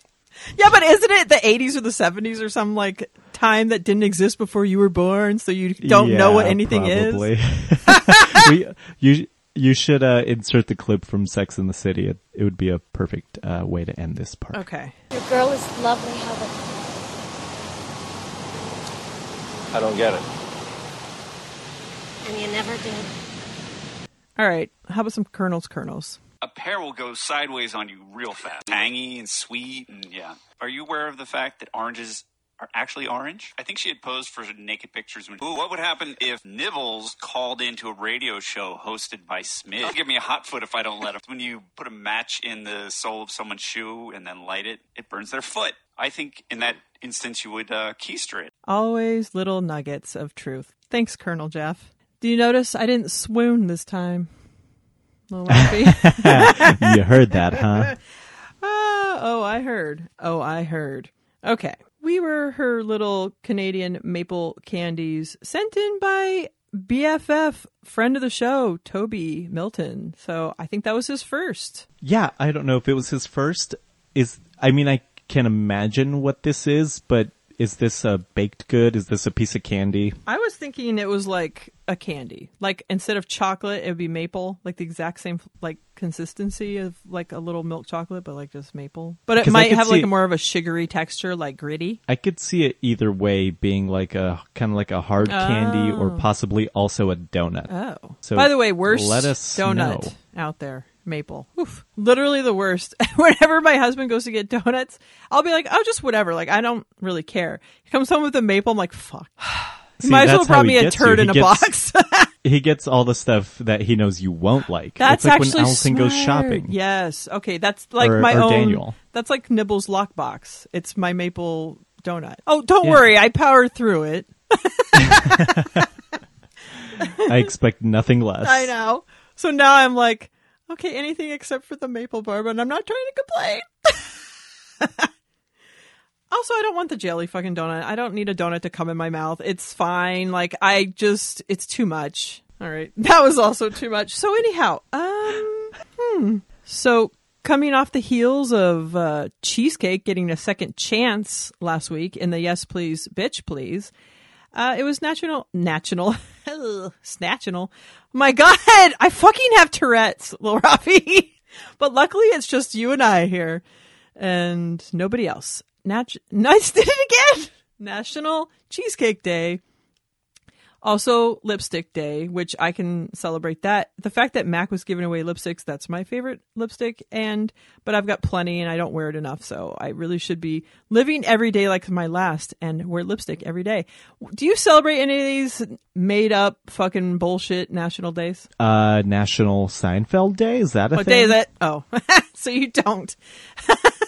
Yeah, but isn't it the 80s or the 70s or some like time that didn't exist before you were born, so you don't know what Yeah, anything is? we, you you should uh, insert the clip from Sex in the City. It, it would be a perfect uh, way to end this part. Okay. Your girl is lovely, Hubble. I don't get it. And you never did. All right. How about some kernels, kernels? a pear will go sideways on you real fast. Tangy and sweet, and yeah. Are you aware of the fact that oranges are actually orange? I think she had posed for naked pictures. When, Ooh, what would happen if Nibbles called into a radio show hosted by Smith? He'll give me a hot foot if I don't let him. When you put a match in the sole of someone's shoe and then light it, it burns their foot. I think in that instance you would uh, keister it. Always little nuggets of truth. Thanks, Colonel Jeff. Do you notice I didn't swoon this time? You heard that, huh? Ah, oh, I heard. Oh, I heard. Okay. We were her little Canadian maple candies sent in by BFF, friend of the show, Toby Milton. So I think that was his first. Yeah, I don't know if it was his first. Is I mean, I can imagine what this is, but is this a baked good? Is this a piece of candy? I was thinking it was like a candy. Like instead of chocolate, it would be maple, like the exact same like consistency of like a little milk chocolate, but like just maple. But it might have see like a more of a sugary texture, like gritty. I could see it either way, being like a kind of like a hard candy, or oh. possibly also a donut. Oh. So By the way, worst let us donut know. out there. Maple. Oof. Literally the worst. Whenever my husband goes to get donuts, I'll be like, oh, just whatever. Like, I don't really care. He comes home with a maple. I'm like, fuck. See, might as well brought me a turd in a gets- box. He gets all the stuff that he knows you won't like. That's it's like actually when Allison goes shopping. Yes. Okay. That's like Or- my or own. Daniel. That's like Nibble's lockbox. It's my maple donut. Oh, don't Yeah. worry. I powered through it. I expect nothing less. I know. So now I'm like, okay, anything except for the maple bar, but I'm not trying to complain. also, I don't want the jelly fucking donut. I don't need a donut to come in my mouth. It's fine. Like I just, it's too much. All right, that was also too much. So anyhow, um, hmm. So coming off the heels of uh, cheesecake getting a second chance last week in the Yes Please Bitch Please. Uh, it was national, national, snatchional. My God, I fucking have Tourette's, Lil Rafi. but luckily, it's just you and I here, and nobody else. Nat- nice, did it again. National Cheesecake Day. Also, Lipstick Day, which I can celebrate that. The fact that Mac was giving away lipsticks, that's my favorite lipstick. And, but I've got plenty and I don't wear it enough. So I really should be living every day like my last and wear lipstick every day. Do you celebrate any of these made up fucking bullshit national days? Uh, National Seinfeld Day is that a What thing? day is it? Oh, so you don't.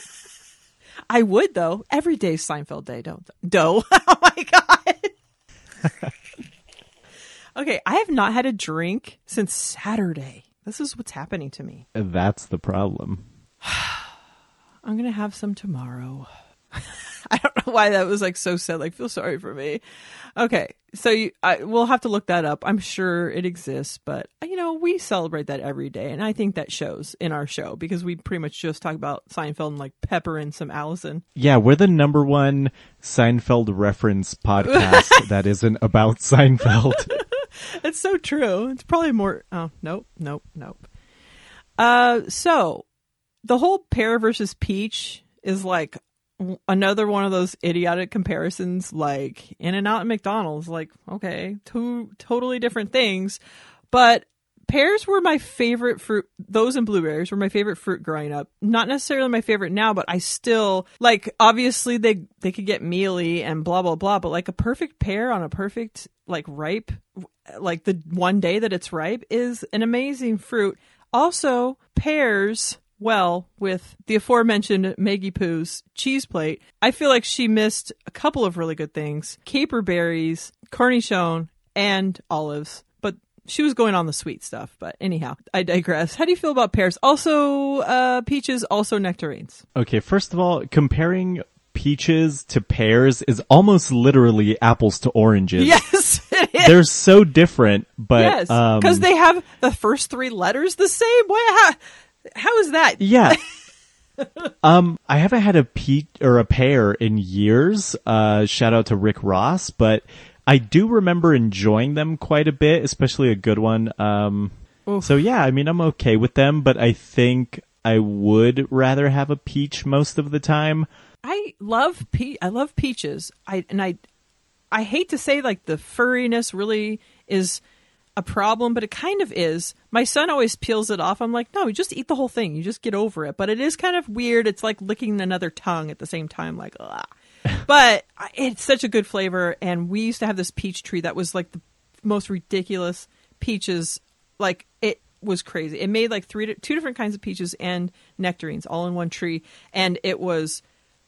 I would though. Every day's Seinfeld Day, don't dough. oh my god. Okay, I have not had a drink since Saturday. This is what's happening to me. That's the problem. I'm gonna have some tomorrow. I don't know why that was like so sad. Like, feel sorry for me. Okay, so you, I, we'll have to look that up. I'm sure it exists, but you know, we celebrate that every day, and I think that shows in our show because we pretty much just talk about Seinfeld and like pepper in some Allison. Yeah, we're the number one Seinfeld reference podcast that isn't about Seinfeld. It's so true. It's probably more. Oh, nope, nope, nope. Uh, so the whole pear versus peach is like another one of those idiotic comparisons, like In-N-Out and McDonald's. Like, okay, two totally different things, but pears were my favorite fruit. Those and blueberries were my favorite fruit growing up. Not necessarily my favorite now, but I still like. Obviously, they they could get mealy and blah blah blah, but like a perfect pear on a perfect like ripe, like the one day that it's ripe is an amazing fruit. Also, pears. Well, with the aforementioned Maggie Poo's cheese plate, I feel like she missed a couple of really good things: caper berries, cornichon, and olives. But she was going on the sweet stuff. But anyhow, I digress. How do you feel about pears? Also, uh, peaches, also nectarines. Okay, first of all, comparing peaches to pears is almost literally apples to oranges. Yes. They're so different, but yes, um, because they have the first three letters the same. Why? How, how is that? Yeah. um, I haven't had a peach or a pear in years. Uh, shout out to Rick Ross, but I do remember enjoying them quite a bit, especially a good one. Um, so yeah, I mean, I'm okay with them, but I think I would rather have a peach most of the time. I love pe- I love peaches. I and I I hate to say like the furriness really is a problem, but it kind of is. My son always peels it off. I'm like, no, you just eat the whole thing. You just get over it. But it is kind of weird. It's like licking another tongue at the same time. Like, ugh. but it's such a good flavor. And we used to have this peach tree that was like the most ridiculous peaches. Like it was crazy. It made like three, two different kinds of peaches and nectarines all in one tree, and it was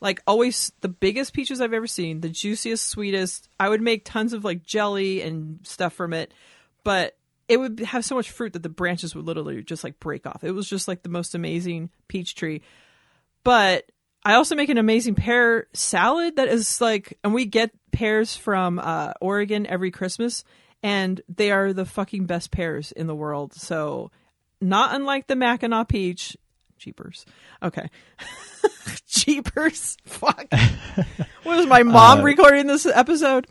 like always the biggest peaches I've ever seen, the juiciest, sweetest. I would make tons of like jelly and stuff from it, but it would have so much fruit that the branches would literally just like break off. It was just like the most amazing peach tree. But I also make an amazing pear salad that is like, and we get pears from uh, Oregon every Christmas, and they are the fucking best pears in the world. So, not unlike the Mackinac peach, cheapers. Okay. cheapers. Fuck. Was my mom recording this episode?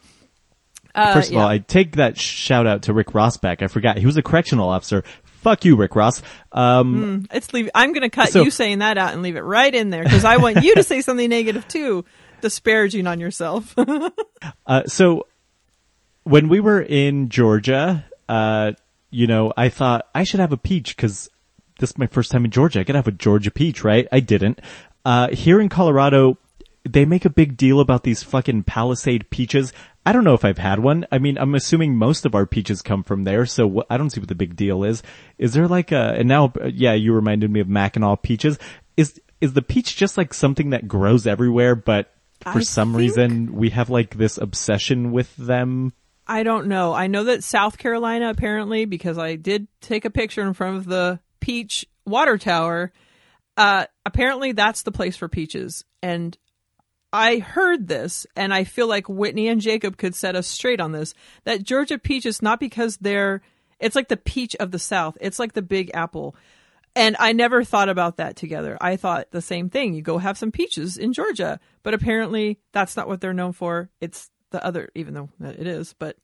Uh, First of yeah. all, I take that shout out to Rick Rossback. I forgot he was a correctional officer. Fuck you, Rick Ross. Um, It's leave. I'm going to cut So- you saying that out and leave it right in there because I want you to say something negative too, disparaging on yourself. Uh, so when we were in Georgia, uh, you know, I thought I should have a peach because this is my first time in Georgia. I could have a Georgia peach, right? I didn't. Uh, here in Colorado, they make a big deal about these fucking Palisade peaches. I don't know if I've had one. I mean, I'm assuming most of our peaches come from there, so wh- I don't see what the big deal is. Is there like a, and now, yeah, you reminded me of Mackinac peaches. Is, is the peach just like something that grows everywhere, but for I some reason we have like this obsession with them? I don't know. I know that South Carolina apparently because I did take a picture in front of the peach water tower. Uh, apparently that's the place for peaches. And I heard this and I feel like Whitney and Jacob could set us straight on this that Georgia peach is not because they're it's like the peach of the South. It's like the big apple. And I never thought about that together. I thought the same thing. You go have some peaches in Georgia, but apparently that's not what they're known for. It's the other, even though it is, but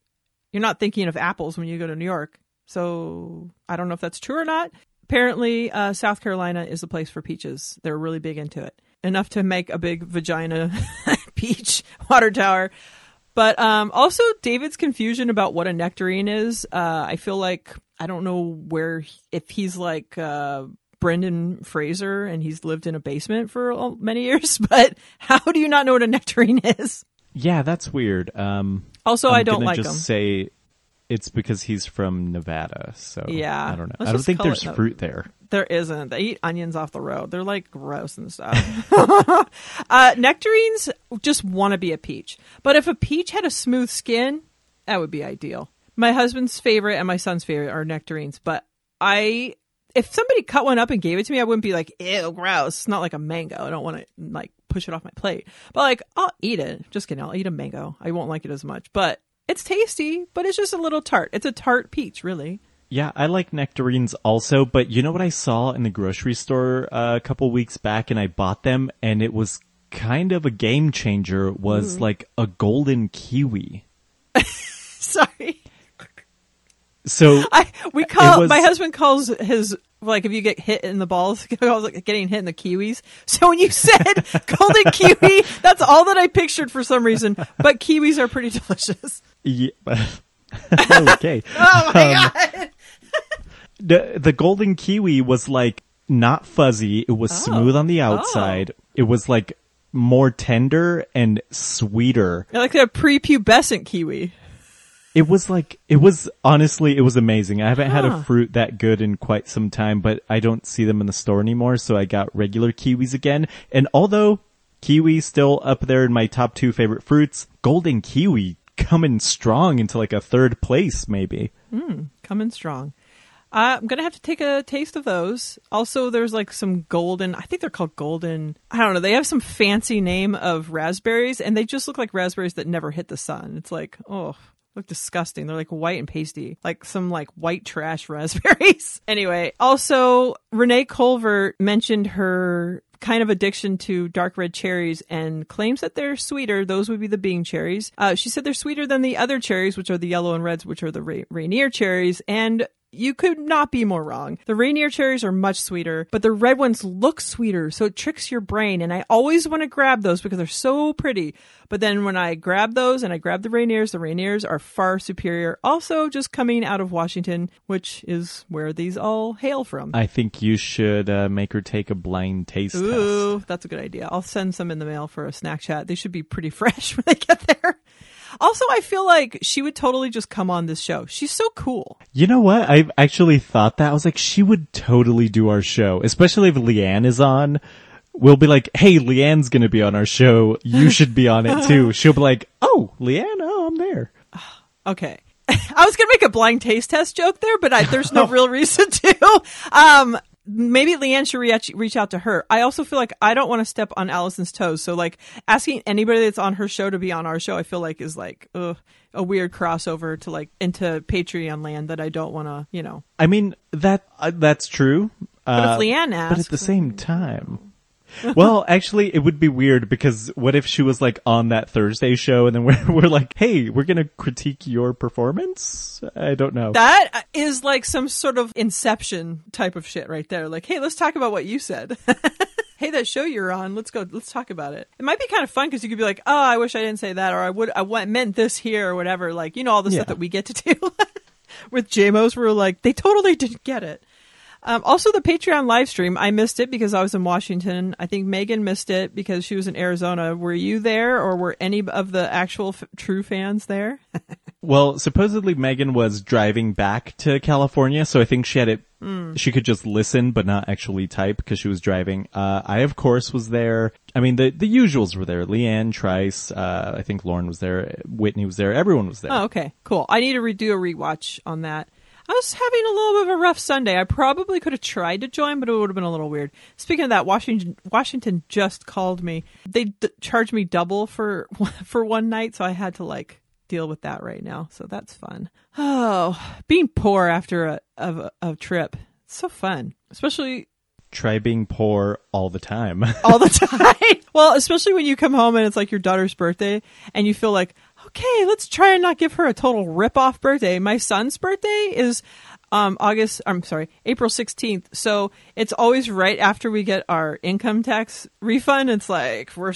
you're not thinking of apples when you go to New York. So I don't know if that's true or not. Apparently, uh, South Carolina is the place for peaches. They're really big into it. Enough to make a big vagina peach water tower. But um, also, David's confusion about what a nectarine is. Uh, I feel like I don't know where if he's like uh, Brendan Fraser and he's lived in a basement for many years. But how do you not know what a nectarine is? Yeah, that's weird. Um, Also, I'm I don't like just them. say it's because he's from Nevada. So Yeah. I don't know. Let's I don't think there's it fruit there. There isn't. They eat onions off the road. They're like gross and stuff. uh, nectarines just want to be a peach. But if a peach had a smooth skin, that would be ideal. My husband's favorite and my son's favorite are nectarines. But I, if somebody cut one up and gave it to me, I wouldn't be like, ew, gross. It's not like a mango. I don't want to like push it off my plate. But like, I'll eat it. Just kidding. I'll eat a mango. I won't like it as much. But it's tasty, but it's just a little tart. It's a tart peach, really. Yeah, I like nectarines also, but you know what I saw in the grocery store uh, a couple weeks back and I bought them and it was kind of a game changer was Mm. like a golden kiwi. Sorry. So I we call was- my husband calls his like if you get hit in the balls, calls it getting hit in the kiwis. So when you said golden kiwi, that's all that I pictured for some reason. But kiwis are pretty delicious. yeah, oh, okay. Oh my um, god! the the golden kiwi was like not fuzzy. It was oh. smooth on the oh. outside. It was like more tender and sweeter. like a prepubescent kiwi. It was like it was honestly it was amazing. I haven't had a fruit that good in quite some time, but I don't see them in the store anymore, so I got regular kiwis again. And although kiwi still up there in my top 2 favorite fruits, golden kiwi coming strong into like a third place maybe. Coming strong. Uh, I'm gonna have to take a taste of those. Also, there's like some golden. I think they're called golden. I don't know. They have some fancy name of raspberries, and they just look like raspberries that never hit the sun. It's like, oh, look disgusting. They're like white and pasty, like some like white trash raspberries. anyway, also Renee Culver mentioned her kind of addiction to dark red cherries and claims that they're sweeter. Those would be the Bing cherries. Uh, she said they're sweeter than the other cherries, which are the yellow and reds, which are the Ra- Rainier cherries. And you could not be more wrong. The Rainier cherries are much sweeter, but the red ones look sweeter, so it tricks your brain. And I always want to grab those because they're so pretty. But then when I grab those and I grab the Rainiers, the Rainiers are far superior. Also, just coming out of Washington, which is where these all hail from. I think you should uh, make her take a blind taste test. Ooh, that's a good idea. I'll send some in the mail for a snack chat. They should be pretty fresh when they get there. Also, I feel like she would totally just come on this show. She's so cool. You know what? I've actually thought that. I was like, she would totally do our show, especially if Leanne is on. We'll be like, hey, Leanne's gonna be on our show. You should be on it too. She'll be like, oh, Leanne, oh, I'm there. Okay. I was going to make a blind taste test joke there, but I, there's no real reason to. Um, maybe Leanne should reach reach out to her. I also feel like I don't want to step on Allison's toes. So like asking anybody that's on her show to be on our show, I feel like is like ugh, a weird crossover to like into Patreon land that I don't want to, you know. I mean that uh, that's true. But Uh, if Leanne asks, but at the same time. well, actually, it would be weird because what if she was like on that Thursday show and then we're, we're like, hey, we're going to critique your performance? I don't know. that is like some sort of inception type of shit right there. Like, hey, let's talk about what you said. hey, that show you're on, let's go, let's talk about it. It might be kind of fun because you could be like, oh, I wish I didn't say that, or I would, I wa- meant this here, or whatever. Like, you know, all the Yeah. stuff that we get to do with JMOs. We're like, they totally didn't get it. Um, also, the Patreon live stream, I missed it because I was in Washington. I think Megan missed it because she was in Arizona. Were you there, or were any of the actual f- true fans there? Well, supposedly Megan was driving back to California, so I think she had it. Hmm. She could just listen, but not actually type because she was driving. Uh, I, of course, was there. I mean, the the usuals were there. Leanne, Trice, uh, I think Lauren was there. Whitney was there. Everyone was there. Oh, okay, cool. I need to redo a rewatch on that. I was having a little bit of a rough Sunday. I probably could have tried to join, but it would have been a little weird. Speaking of that, Washington Washington just called me. They d- charged me double for for one night, so I had to like deal with that right now. So that's fun. Oh, being poor after a of a, a trip, it's so fun, especially Try being poor all the time. all the time. well, especially when you come home and it's like your daughter's birthday and you feel like, okay, let's try and not give her a total rip off birthday. My son's birthday is um August I'm sorry, April 16th. So it's always right after we get our income tax refund. It's like we're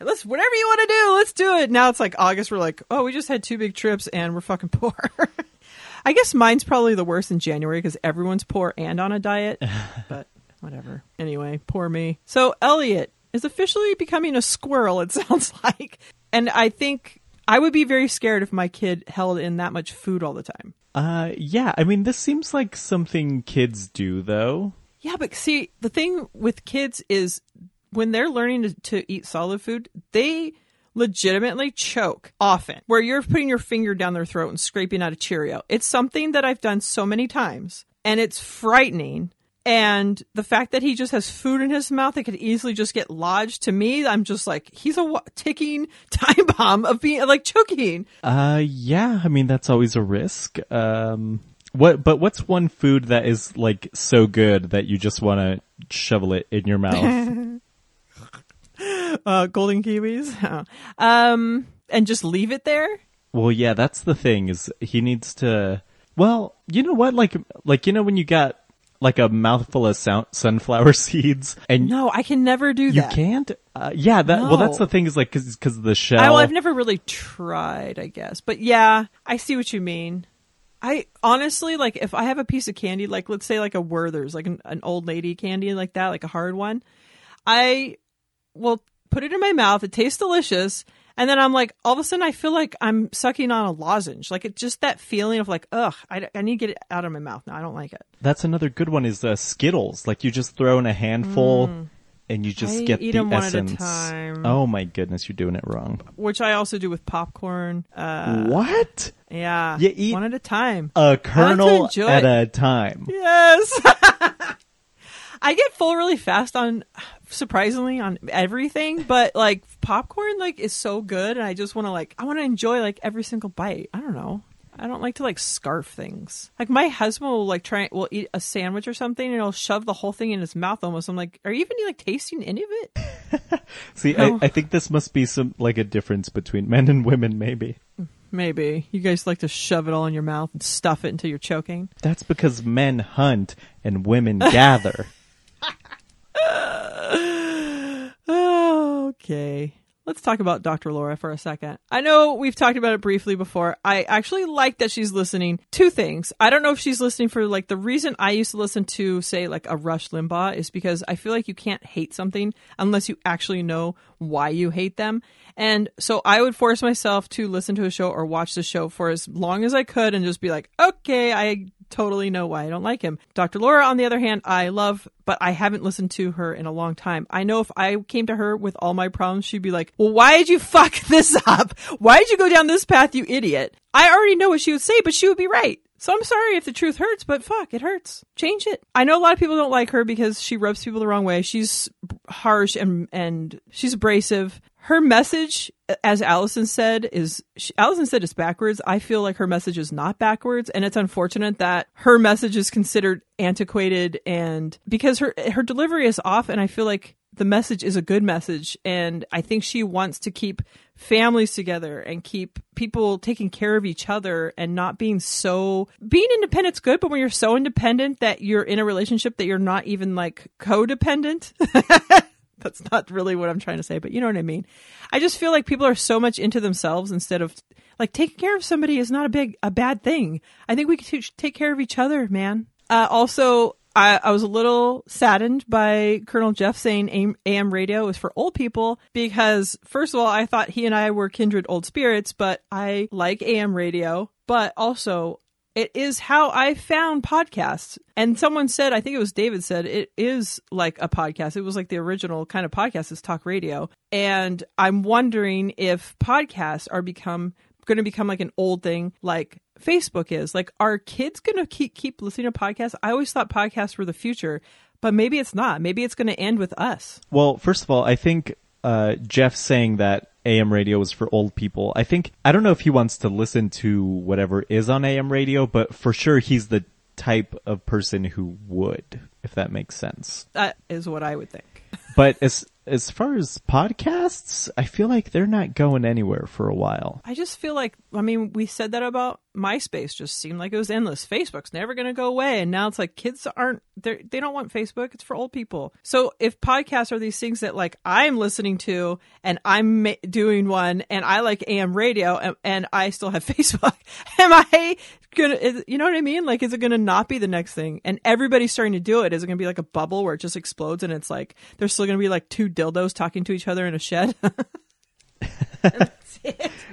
let's whatever you want to do, let's do it. Now it's like August we're like, "Oh, we just had two big trips and we're fucking poor." I guess mine's probably the worst in January because everyone's poor and on a diet. but whatever. Anyway, poor me. So Elliot is officially becoming a squirrel. It sounds like, and I think I would be very scared if my kid held in that much food all the time. uh, yeah. I mean, this seems like something kids do, though. Yeah, but see, the thing with kids is when they're learning to, to eat solid food, they legitimately choke often, where you're putting your finger down their throat and scraping out a Cheerio. It's something that I've done so many times, and it's frightening. And the fact that he just has food in his mouth that could easily just get lodged to me, I'm just like, he's a ticking time bomb of being like choking. Uh, yeah. I mean, that's always a risk. Um, what? But what's one food that is like so good that you just want to shovel it in your mouth? Uh, golden kiwis. um, and just leave it there. well, yeah. That's the thing is he needs to. Well, you know what? Like, like you know when you got like a mouthful of sound, sunflower seeds and No, I can never do you that. You can't. Uh, yeah. That. Well, that's the thing is like because because the shell. I, well, I've never really tried, I guess. But yeah, I see what you mean. I honestly like if I have a piece of candy, like let's say like a Werther's, like an, an old lady candy like that, like a hard one, I will put it in my mouth. It tastes delicious, and then I'm like, all of a sudden, I feel like I'm sucking on a lozenge. Like it's just that feeling of like, ugh, I, I need to get it out of my mouth now. I don't like it. That's another good one is uh, Skittles. Like you just throw in a handful and you just Mm. I get the 'em one at a essence. time. Oh my goodness, you're doing it wrong. Which I also do with popcorn. Uh, what? yeah, You eat- one at a time. A kernel at it. a time. Yes. I get full really fast on surprisingly on everything, but like popcorn like is so good and I just want to like I want to enjoy like every single bite. I don't know. I don't like to like scarf things. Like my husband will like try will eat a sandwich or something and he'll shove the whole thing in his mouth almost. I'm like, are you even like tasting any of it? See, No. I, I think this must be some like a difference between men and women. Maybe Maybe. You guys like to shove it all in your mouth and stuff it until you're choking. that's because men hunt and women gather. Okay. Let's talk about Dr. Laura for a second. I know we've talked about it briefly before. I actually like that she's listening. Two things. I don't know if she's listening for like the reason I used to listen to, say, like a Rush Limbaugh is because I feel like you can't hate something unless you actually know why you hate them. And so I would force myself to listen to a show or watch the show for as long as I could and just be like, okay, I totally know why I don't like him. Dr. Laura, on the other hand, I love, but I haven't listened to her in a long time. I know if I came to her with all my problems, she'd be like, well, why did you fuck this up? Why did you go down this path, you idiot? I already know what she would say, but she would be right. So I'm sorry if the truth hurts, but fuck, it hurts. Change it. I know a lot of people don't like her because she rubs people the wrong way. She's harsh and and she's abrasive. Her message, as Allison said, is she, Allison said it's backwards. I feel like her message is not backwards, and it's unfortunate that her message is considered antiquated and because her her delivery is off. And I feel like the message is a good message, and I think she wants to keep families together and keep people taking care of each other and not being so being independent's good but when you're so independent that you're in a relationship that you're not even like codependent that's not really what i'm trying to say but you know what i mean. I just feel like people are so much into themselves instead of like taking care of somebody is not a big a bad thing. I think we should take care of each other man. Uh, also I, I was a little saddened by Colonel Jeff saying AM, AM radio is for old people because, first of all, I thought he and I were kindred old spirits, but I like AM radio. But also, it is how I found podcasts. And someone said, I think it was David said, it is like a podcast. It was like the original kind of podcast is talk radio. And I'm wondering if podcasts are become going to become like an old thing like Facebook is. Like, are kids going to keep keep listening to podcasts? I always thought podcasts were the future, but maybe it's not. Maybe it's going to end with us. Well, first of all, I think uh, Jeff saying that AM radio is for old people. I think I don't know if he wants to listen to whatever is on AM radio, but for sure he's the type of person who would, if that makes sense. That is what I would think. But as as far as podcasts, I feel like they're not going anywhere for a while. I just feel like, I mean, we said that about MySpace, just seemed like it was endless. Facebook's never going to go away. And now it's like kids aren't, they don't want Facebook. It's for old people. So if podcasts are these things that like I'm listening to and I'm ma- doing one and I like AM radio and, and I still have Facebook, am I gonna, is, you know what I mean? Like, is it gonna not be the next thing? And everybody's starting to do it. Is it gonna be like a bubble where it just explodes and it's like, there's still gonna be like two dildos talking to each other in a shed?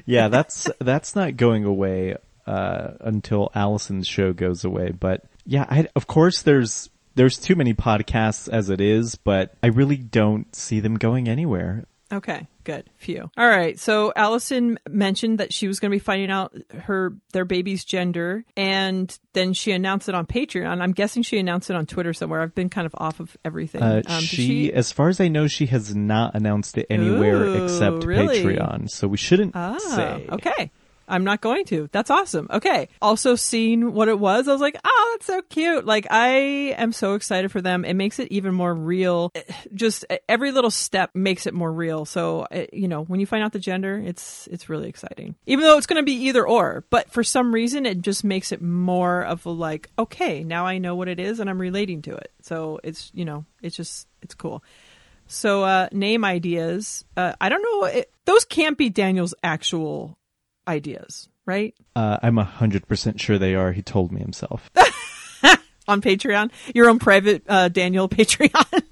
Yeah, that's that's not going away uh, until Allison's show goes away. But yeah, I, of course there's there's too many podcasts as it is, but I really don't see them going anywhere. Okay, good. Phew. All right. So Allison mentioned that she was going to be finding out her their baby's gender, and then she announced it on Patreon. I'm guessing she announced it on Twitter somewhere. I've been kind of off of everything. Uh, Um, did she, as far as I know, she has not announced it anywhere Ooh, except really? Patreon, so we shouldn't Ah, say. okay. I'm not going to. That's awesome. Okay. Also, seeing what it was, I was like, oh, that's so cute. Like, I am so excited for them. It makes it even more real. Just every little step makes it more real. So, you know, when you find out the gender, it's it's really exciting. Even though it's going to be either or, but for some reason, it just makes it more of a like, okay, now I know what it is and I'm relating to it. So it's you know, it's just it's cool. So uh, name ideas. Uh, I don't know. It, those can't be Daniel's actual ideas, right? Uh, I'm hundred percent sure they are. He told me himself. On Patreon, your own private uh, Daniel Patreon.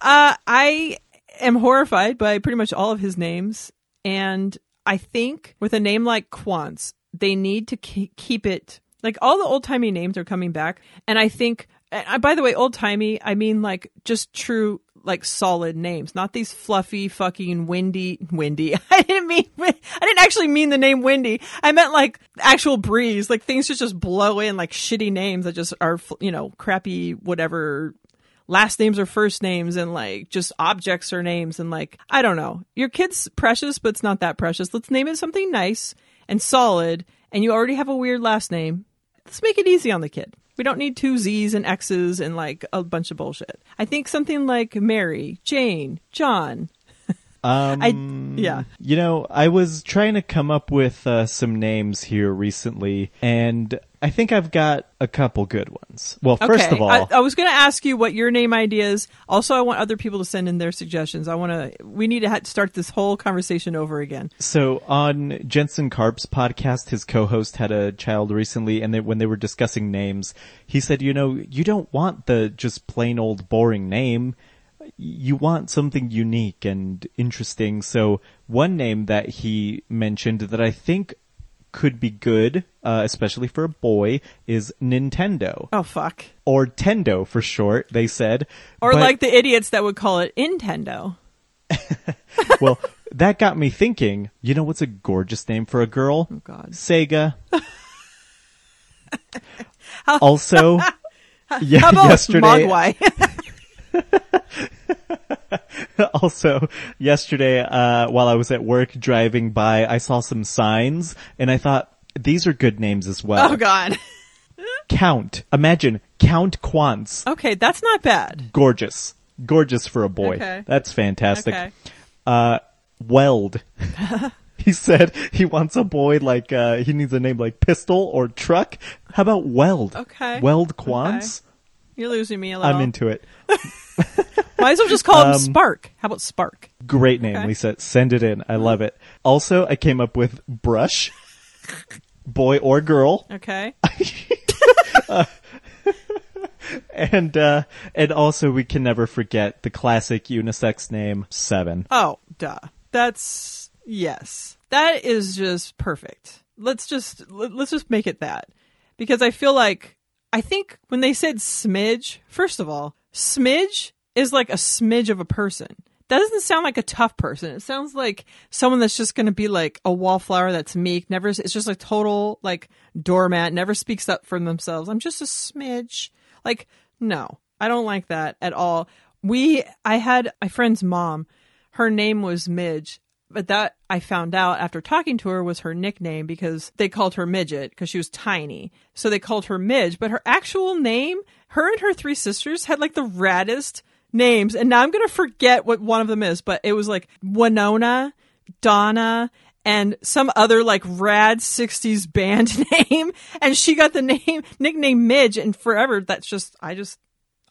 uh, I am horrified by pretty much all of his names, and I think with a name like Quantz, they need to ke- keep it like all the old timey names are coming back, and I think. And by the way, old timey, I mean like just true like solid names, not these fluffy fucking windy windy. I didn't mean I didn't actually mean the name windy. I meant like actual breeze, like things that just blow in like shitty names that just are you know crappy whatever last names or first names and like just objects or names and like I don't know. Your kid's precious, but it's not that precious. Let's name it something nice and solid. And you already have a weird last name. Let's make it easy on the kid. We don't need two Z's and X's and like a bunch of bullshit. I think something like Mary, Jane, John. Um, I yeah. You know, I was trying to come up with uh, some names here recently, and I think I've got a couple good ones. Well, first okay. of all, I, I was going to ask you what your name idea is. Also, I want other people to send in their suggestions. I want to. We need to ha- start this whole conversation over again. So on Jensen Karp's podcast, his co-host had a child recently, and they, when they were discussing names, he said, "You know, you don't want the just plain old boring name. You want something unique and interesting." So one name that he mentioned that I think could be good, uh, especially for a boy, is Nintendo Oh fuck. or Tendo for short. They said, Or But- like the idiots that would call it Nintendo. well, that got me thinking. You know what's a gorgeous name for a girl? Oh God. Sega. also, yeah, How about yesterday. Mogwai? also, yesterday, uh, while I was at work driving by, I saw some signs, and I thought these are good names as well. oh God. Count. Imagine Count Quantz. Okay, that's not bad. Gorgeous, gorgeous for a boy. Okay. That's fantastic. Okay. Uh, Weld. he said he wants a boy like uh, he needs a name like Pistol or Truck. How about Weld? Okay. Weld Quantz. You're losing me a little. I'm into it. Might as well just call him Um, Spark. How about Spark? Great name, Okay. Lisa. Send it in. I love it. Also, I came up with Brush. Boy or girl. Okay. And uh and also we can never forget the classic unisex name Seven. Oh, duh. That's yes. That is just perfect. Let's just let- let's just make it that. Because I feel like I think when they said smidge, first of all, smidge is like a smidge of a person. That doesn't sound like a tough person. It sounds like someone that's just going to be like a wallflower that's meek, never it's just a total like doormat, never speaks up for themselves. I'm just a smidge. Like no, I don't like that at all. We I had my friend's mom her name was Midge, but that I found out after talking to her was her nickname because they called her Midget because she was tiny. So they called her Midge, but her actual name, her and her three sisters had like the raddest names. And now I'm going to forget what one of them is, but it was like Winona, Donna, and some other like rad 60s band name. And she got the name, nickname Midge. And forever, that's just, I just,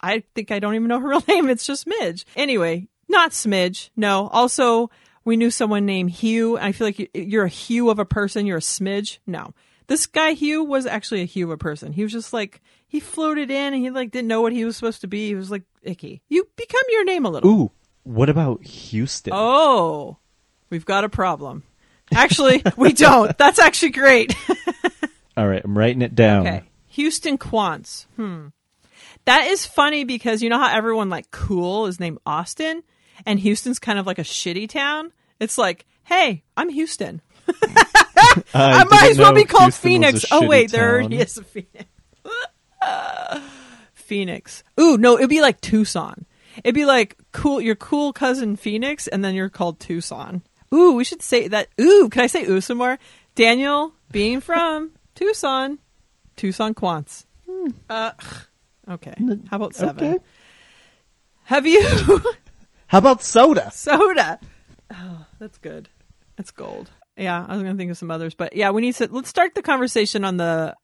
I think I don't even know her real name. It's just Midge. Anyway, not Smidge. No. Also, we knew someone named Hugh. I feel like you- you're a Hugh of a person. You're a Smidge. No. This guy Hugh was actually a Hugh of a person. He was just like he floated in and he like didn't know what he was supposed to be. He was like icky. You become your name a little. Ooh, what about Houston? Oh, we've got a problem. Actually, we don't. That's actually great. All right, I'm writing it down. Okay. Houston Quantz. Hmm. That is funny because you know how everyone like cool is named Austin and Houston's kind of like a shitty town? It's like, hey, I'm Houston. I might as well be called Houston Phoenix. Oh shitty wait, there town. already is a Phoenix. Phoenix. Ooh, no, it'd be like Tucson. It'd be like cool your cool cousin Phoenix and then you're called Tucson. Ooh, we should say that. Ooh, can I say ooh some more? Daniel being from Tucson. Tucson Quantz. Uh okay. How about seven? okay. Have you How about soda? soda? Oh, that's good. That's gold. Yeah, I was gonna think of some others, but yeah, we need to let's start the conversation on the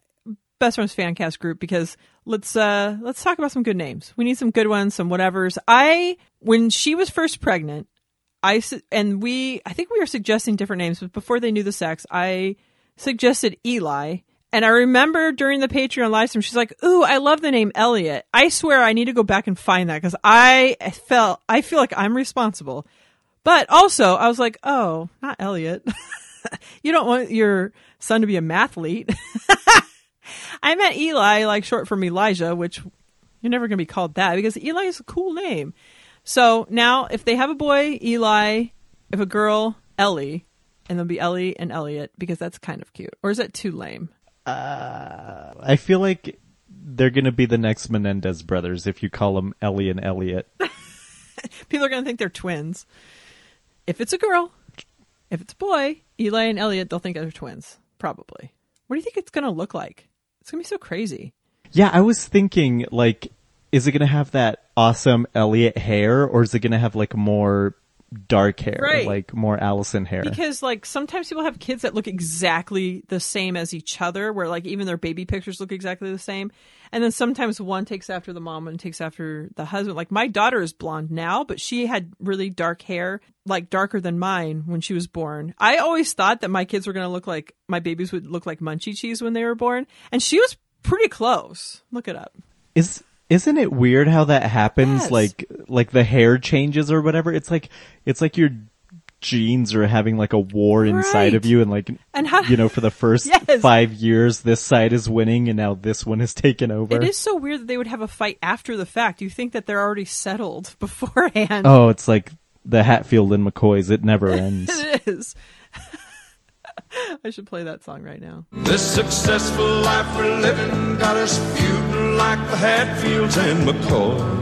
Best Friends Fancast group because let's uh let's talk about some good names. We need some good ones, some whatevers. I when she was first pregnant, I and we I think we were suggesting different names, but before they knew the sex, I suggested Eli. And I remember during the Patreon live stream, she's like, "Ooh, I love the name Elliot." I swear, I need to go back and find that because I felt I feel like I'm responsible. But also, I was like, "Oh, not Elliot. you don't want your son to be a mathlete." I meant Eli, like short from Elijah, which you're never going to be called that because Eli is a cool name. So now, if they have a boy, Eli, if a girl, Ellie, and there'll be Ellie and Elliot because that's kind of cute. Or is that too lame? Uh, I feel like they're gonna be the next Menendez brothers if you call them Ellie and Elliot. People are going to think they're twins. If it's a girl, if it's a boy, Eli and Elliot, they'll think they're twins. Probably. What do you think it's going to look like? It's going to be so crazy. Yeah, I was thinking like, is it gonna have that awesome Elliot hair, or is it gonna have like more dark hair, Right. like more Allison hair? Because like sometimes people have kids that look exactly the same as each other, where like even their baby pictures look exactly the same, and then sometimes one takes after the mom and takes after the husband. Like my daughter is blonde now, but she had really dark hair, like darker than mine when she was born. I always thought that my kids were going to look like my babies would look like Munchie cheese when they were born, and she was pretty close. Look it up. Is isn't it weird how that happens? Yes. Like like the hair changes or whatever. It's like it's like you're genes are having like a war inside of you and like And how- you know for the first Yes. 5 years this side is winning and now this one has taken over. It is so weird that they would have a fight after the fact. You think that they're already settled beforehand. Oh, it's like the Hatfield and McCoys. It never ends. It is. I should play that song right now. This successful life we're living got us feuding like the Hatfields and McCoys.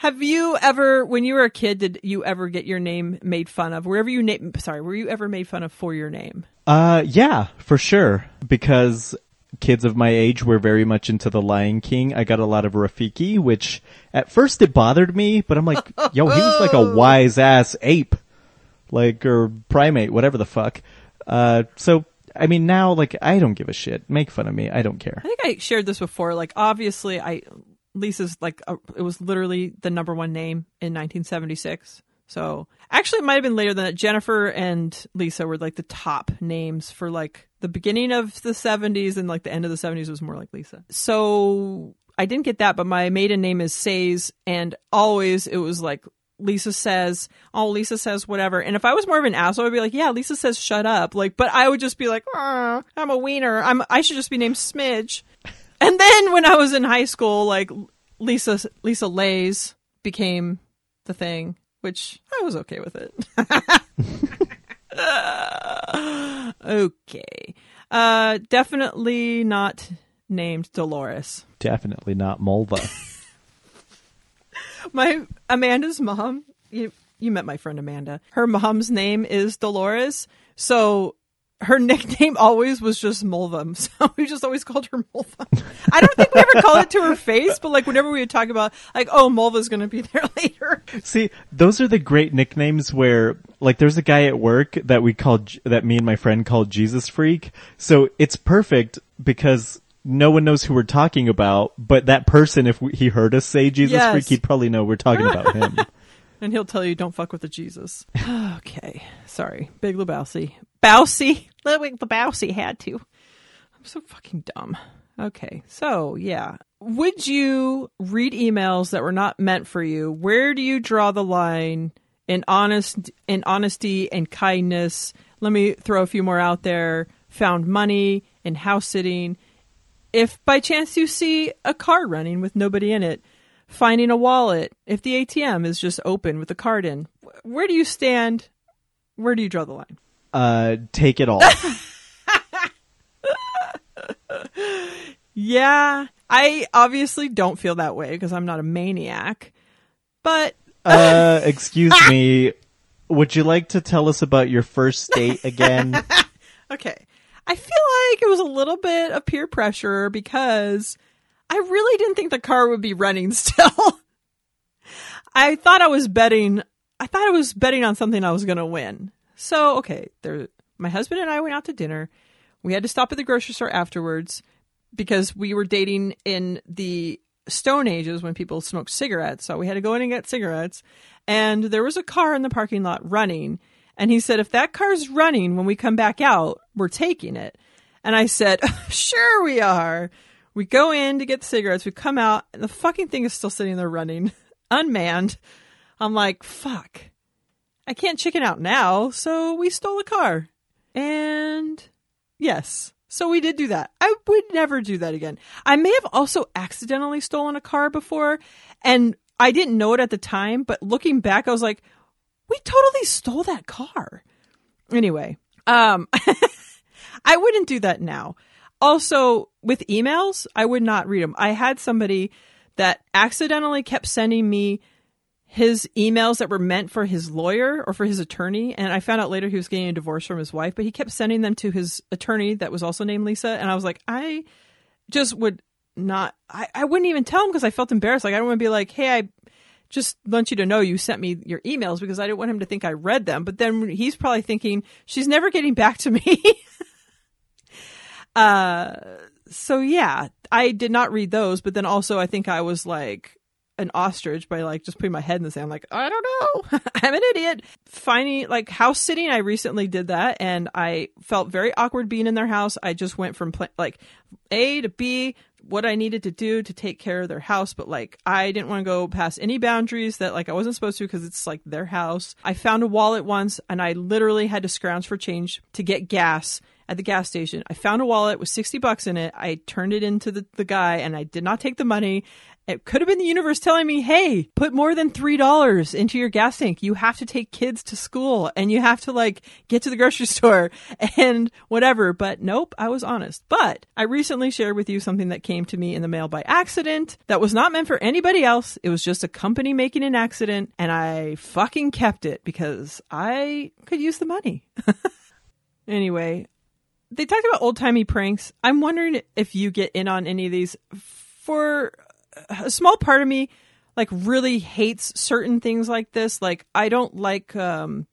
Have you ever, when you were a kid, did you ever get your name made fun of? Wherever you name, sorry, were you ever made fun of for your name? Uh, yeah, for sure. Because kids of my age were very much into The Lion King. I got a lot of Rafiki, which at first it bothered me, but I'm like, yo, he was like a wise ass ape. Like, or primate, whatever the fuck. Uh, so, I mean, now, like, I don't give a shit. Make fun of me. I don't care. I think I shared this before. Like, obviously, I Lisa's like a, it was literally the number one name in 1976. So actually, it might have been later than that. Jennifer and Lisa were like the top names for like the beginning of the 70s and like the end of the 70s was more like Lisa. So I didn't get that, but my maiden name is Says, and always it was like Lisa says, oh, Lisa says whatever. And if I was more of an asshole, I'd be like, yeah, Lisa says shut up. Like, but I would just be like, "Ah, I'm a wiener. I'm, I should just be named Smidge. And then when I was in high school, like Lisa, Lisa Lays became the thing, which I was okay with it. okay. Uh, definitely not named Dolores. Definitely not Mulva. My Amanda's mom, you you met my friend Amanda. Her mom's name is Dolores, so her nickname always was just Mulva. So we just always called her Mulva. I don't think we ever called it to her face, but like whenever we would talk about like, oh, Mulva's gonna be there later. See, those are the great nicknames where, like, there's a guy at work that we called, that me and my friend called Jesus Freak. So it's perfect because no one knows who we're talking about, but that person, if we, he heard us say Jesus Yes. Freak, he'd probably know we're talking about him. And he'll tell you, don't fuck with the Jesus. okay. Sorry. Big Lebowski. Bousy. Ludwig Lebowski had to. I'm so fucking dumb. Okay. So, yeah. Would you read emails that were not meant for you? Where do you draw the line in honest in honesty and kindness? Let me throw a few more out there. Found money and house sitting. If by chance you see a car running with nobody in it, finding a wallet, if the ATM is just open with a card in, where do you stand? Where do you draw the line? Uh, take it all. Yeah, I obviously don't feel that way because I'm not a maniac. But Uh, excuse me. Would you like to tell us about your first date again? okay, I feel like it was a little bit of peer pressure because I really didn't think the car would be running still. I thought I was betting. I thought I was betting on something I was going to win. So okay, there. My husband and I went out to dinner. We had to stop at the grocery store afterwards because we were dating in the Stone Ages when people smoked cigarettes. So we had to go in and get cigarettes. And there was a car in the parking lot running. And he said, if that car's running when we come back out, we're taking it. And I said, sure we are. We go in to get the cigarettes. We come out and the fucking thing is still sitting there running, unmanned. I'm like, fuck. I can't chicken out now. So we stole a car. And yes. So we did do that. I would never do that again. I may have also accidentally stolen a car before and I didn't know it at the time, but looking back, I was like, we totally stole that car. Anyway, um, I wouldn't do that now. Also, with emails, I would not read them. I had somebody that accidentally kept sending me his emails that were meant for his lawyer or for his attorney. And I found out later he was getting a divorce from his wife, but he kept sending them to his attorney that was also named Lisa. And I was like, I just would not, I, I wouldn't even tell him because I felt embarrassed. Like, I don't want to be like, hey, I just want you to know you sent me your emails because I didn't want him to think I read them. But then he's probably thinking, she's never getting back to me. uh, so yeah, I did not read those, but then also I think I was like, an ostrich by like just putting my head in the sand. Like, I don't know. I'm an idiot. Finding like house sitting, I recently did that and I felt very awkward being in their house. I just went from pla- like A to B, what I needed to do to take care of their house, but like I didn't want to go past any boundaries that like I wasn't supposed to because it's like their house. I found a wallet once and I literally had to scrounge for change to get gas at the gas station. I found a wallet with 60 bucks in it. I turned it into the, the guy and I did not take the money. It could have been the universe telling me, hey, put more than $3 into your gas tank. You have to take kids to school and you have to like get to the grocery store and whatever. But nope, I was honest. But I recently shared with you something that came to me in the mail by accident that was not meant for anybody else. It was just a company making an accident and I fucking kept it because I could use the money. anyway, they talked about old timey pranks. I'm wondering if you get in on any of these. For a small part of me, like really hates certain things like this. Like I don't like um,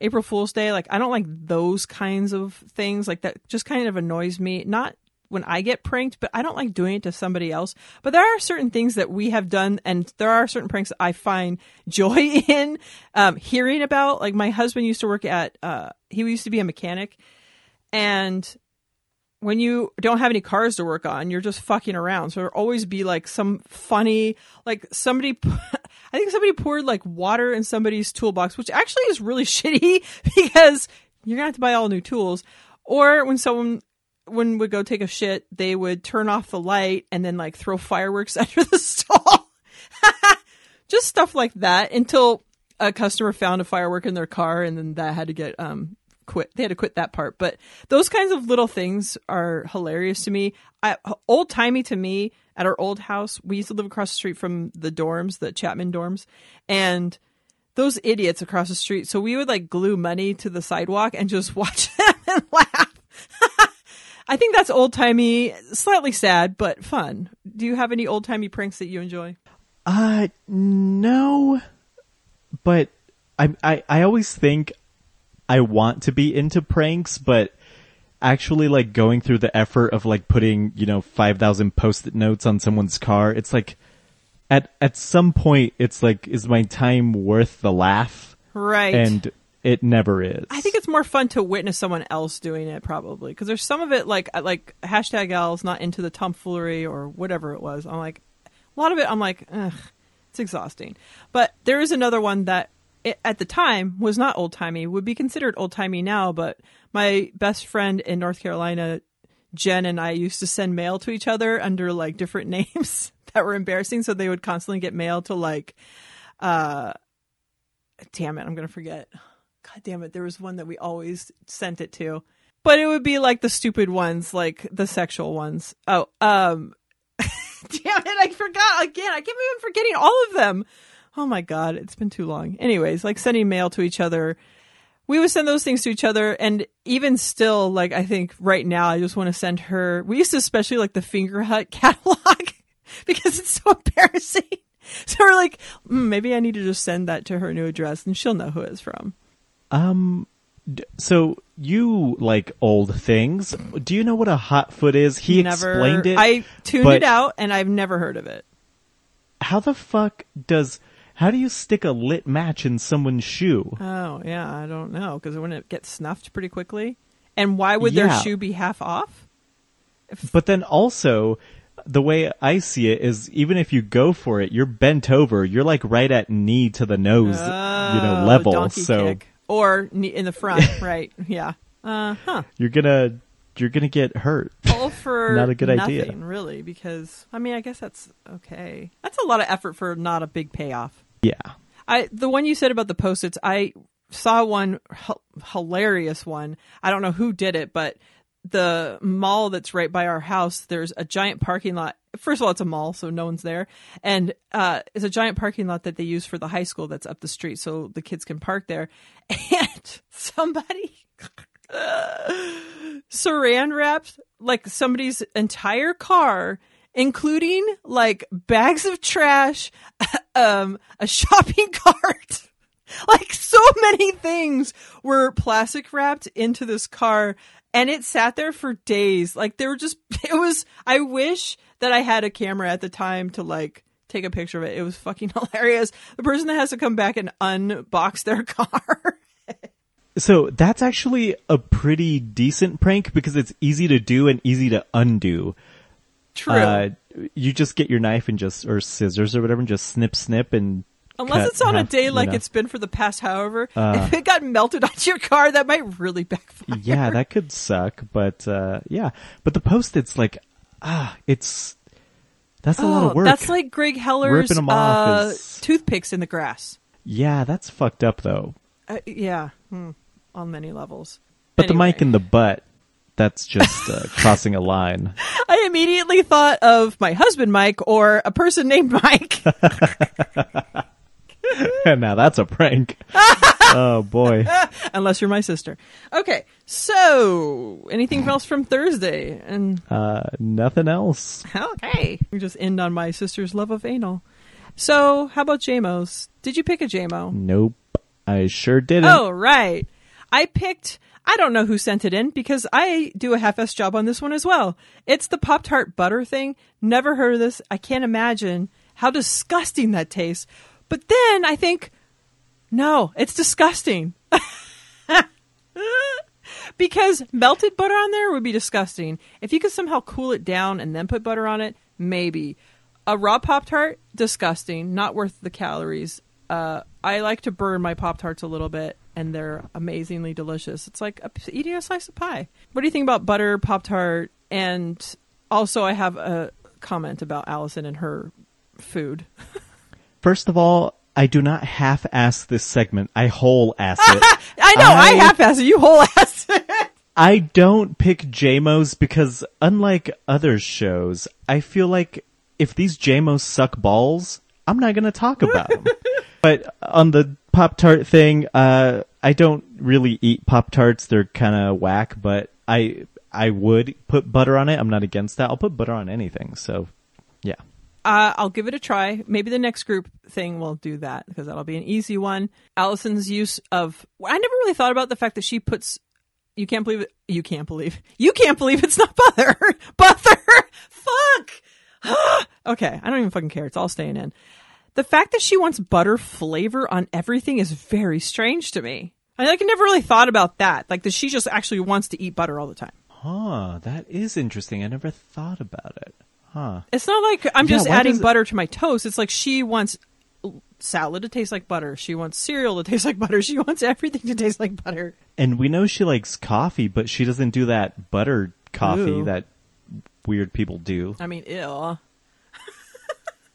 April Fool's Day. Like I don't like those kinds of things. Like that just kind of annoys me. Not when I get pranked, but I don't like doing it to somebody else. But there are certain things that we have done, and there are certain pranks that I find joy in um, hearing about. Like my husband used to work at, uh, he used to be a mechanic, and when you don't have any cars to work on, you're just fucking around. So there'll always be like some funny, like somebody, I think somebody poured like water in somebody's toolbox, which actually is really shitty because you're gonna have to buy all new tools. Or when someone when would go take a shit, they would turn off the light and then like throw fireworks under the stall. Just stuff like that until a customer found a firework in their car and then that had to get um quit. They had to quit that part. But those kinds of little things are hilarious to me. Old timey to me at our old house, we used to live across the street from the dorms, the Chapman dorms, and those idiots across the street. So we would like glue money to the sidewalk and just watch them and laugh. I think that's old timey, slightly sad, but fun. Do you have any old timey pranks that you enjoy? Uh, no. But I, I, I always think I want to be into pranks, but actually like going through the effort of like putting, you know, 5,000 post-it notes on someone's car, it's like at, at some point, it's like, is my time worth the laugh? Right. And it never is. I think it's more fun to witness someone else doing it, probably, because there's some of it like like hashtag Al's not into the tomfoolery or whatever it was. I'm like, a lot of it, I'm like, ugh, it's exhausting. But there is another one that at the time was not old timey, would be considered old timey now. But my best friend in North Carolina, Jen, and I used to send mail to each other under like different names that were embarrassing. So they would constantly get mail to like, uh, damn it, I'm gonna forget. God damn it, there was one that we always sent it to. But it would be like the stupid ones, like the sexual ones. Oh, um damn it, I forgot again. I keep even forgetting all of them. Oh my god, it's been too long. Anyways, like sending mail to each other. We would send those things to each other and even still, like I think right now I just want to send her we used to especially like the Fingerhut catalog because it's so embarrassing. So we're like, mm, maybe I need to just send that to her new address and she'll know who it's from. Um, so you like old things. Do you know what a hot foot is? He never, explained it. I tuned it out and I've never heard of it. How the fuck does, how do you stick a lit match in someone's shoe? Oh, yeah, I don't know. Because it wouldn't it get snuffed pretty quickly? And why would their Yeah. shoe be half off? But then also, the way I see it is even if you go for it, you're bent over. You're like right at knee to the nose, you know, Oh, level. donkey So kick. Or knee- in the front, right. Yeah. Uh huh. you're gonna, you're gonna get hurt. All for Not a good nothing, idea. really, because, I mean, I guess that's okay. That's a lot of effort for not a big payoff. Yeah. I the one you said about the post-its, I saw one h- hilarious one. I don't know who did it, but the mall that's right by our house, there's a giant parking lot. First of all, it's a mall, so no one's there, and uh, it's a giant parking lot that they use for the high school that's up the street, so the kids can park there. And somebody saran wrapped like somebody's entire car including like bags of trash um a shopping cart like so many things were plastic wrapped into this car and it sat there for days like they were just it was i wish that i had a camera at the time to like take a picture of it. It was fucking hilarious. The person that has to come back and unbox their car. So that's actually a pretty decent prank because it's easy to do and easy to undo. True. Uh, you just get your knife and just or scissors or whatever and just snip snip and Unless cut it's on a half, day you like know. it's been for the past however, Uh. if it got melted onto your car, that might really backfire. yeah, that could suck, but uh yeah. But the post it's like ah, it's that's a lot Oh, of work. That's like Greg Heller's Ripping 'em off uh, is- toothpicks in the grass. yeah, that's fucked up though. Uh, yeah, hmm, on many levels. But the mic in the butt that's just uh, crossing a line. I immediately thought of my husband Mike or a person named Mike. And now that's a prank. oh boy. Unless you're my sister. Okay, so anything else from Thursday? And Uh nothing else. okay, we just end on my sister's love of anal. So, how about JMOs? Did you pick a JMO? Nope. I sure didn't. Oh, right. I picked. I don't know who sent it in because I do a half-ass job on this one as well. It's the Pop Tart butter thing. Never heard of this. I can't imagine how disgusting that tastes. But then I think, no, it's disgusting. because melted butter on there would be disgusting. If you could somehow cool it down and then put butter on it, maybe. A raw Pop Tart, disgusting, not worth the calories. Uh, I like to burn my Pop Tarts a little bit, and they're amazingly delicious. It's like a, eating a slice of pie. What do you think about butter Pop Tart? And also, I have a comment about Allison and her food. First of all, I do not half ass this segment. I whole ass it. I know I, I- half-ass it. You whole ass it. I don't pick JMOs because unlike other shows, I feel like if these JMOs suck balls, I'm not going to talk about them. but on the Pop Tart thing, uh, I don't really eat Pop Tarts. They're kind of whack, but I, I would put butter on it. I'm not against that. I'll put butter on anything. So yeah. Uh, I'll give it a try. Maybe the next group thing will do that because that'll be an easy one. Allison's use of I never really thought about the fact that she puts. You can't believe it. You can't believe. You can't believe it's not butter. butter. Fuck. okay, I don't even fucking care. It's all staying in. The fact that she wants butter flavor on everything is very strange to me. I like I never really thought about that. Like that she just actually wants to eat butter all the time. Huh. That is interesting. I never thought about it. Huh. It's not like I'm Yeah, just adding it- butter to my toast. It's like she wants salad to taste like butter. She wants cereal to taste like butter. She wants everything to taste like butter. And we know she likes coffee, but she doesn't do that butter coffee Ooh. that weird people do. I mean, ew.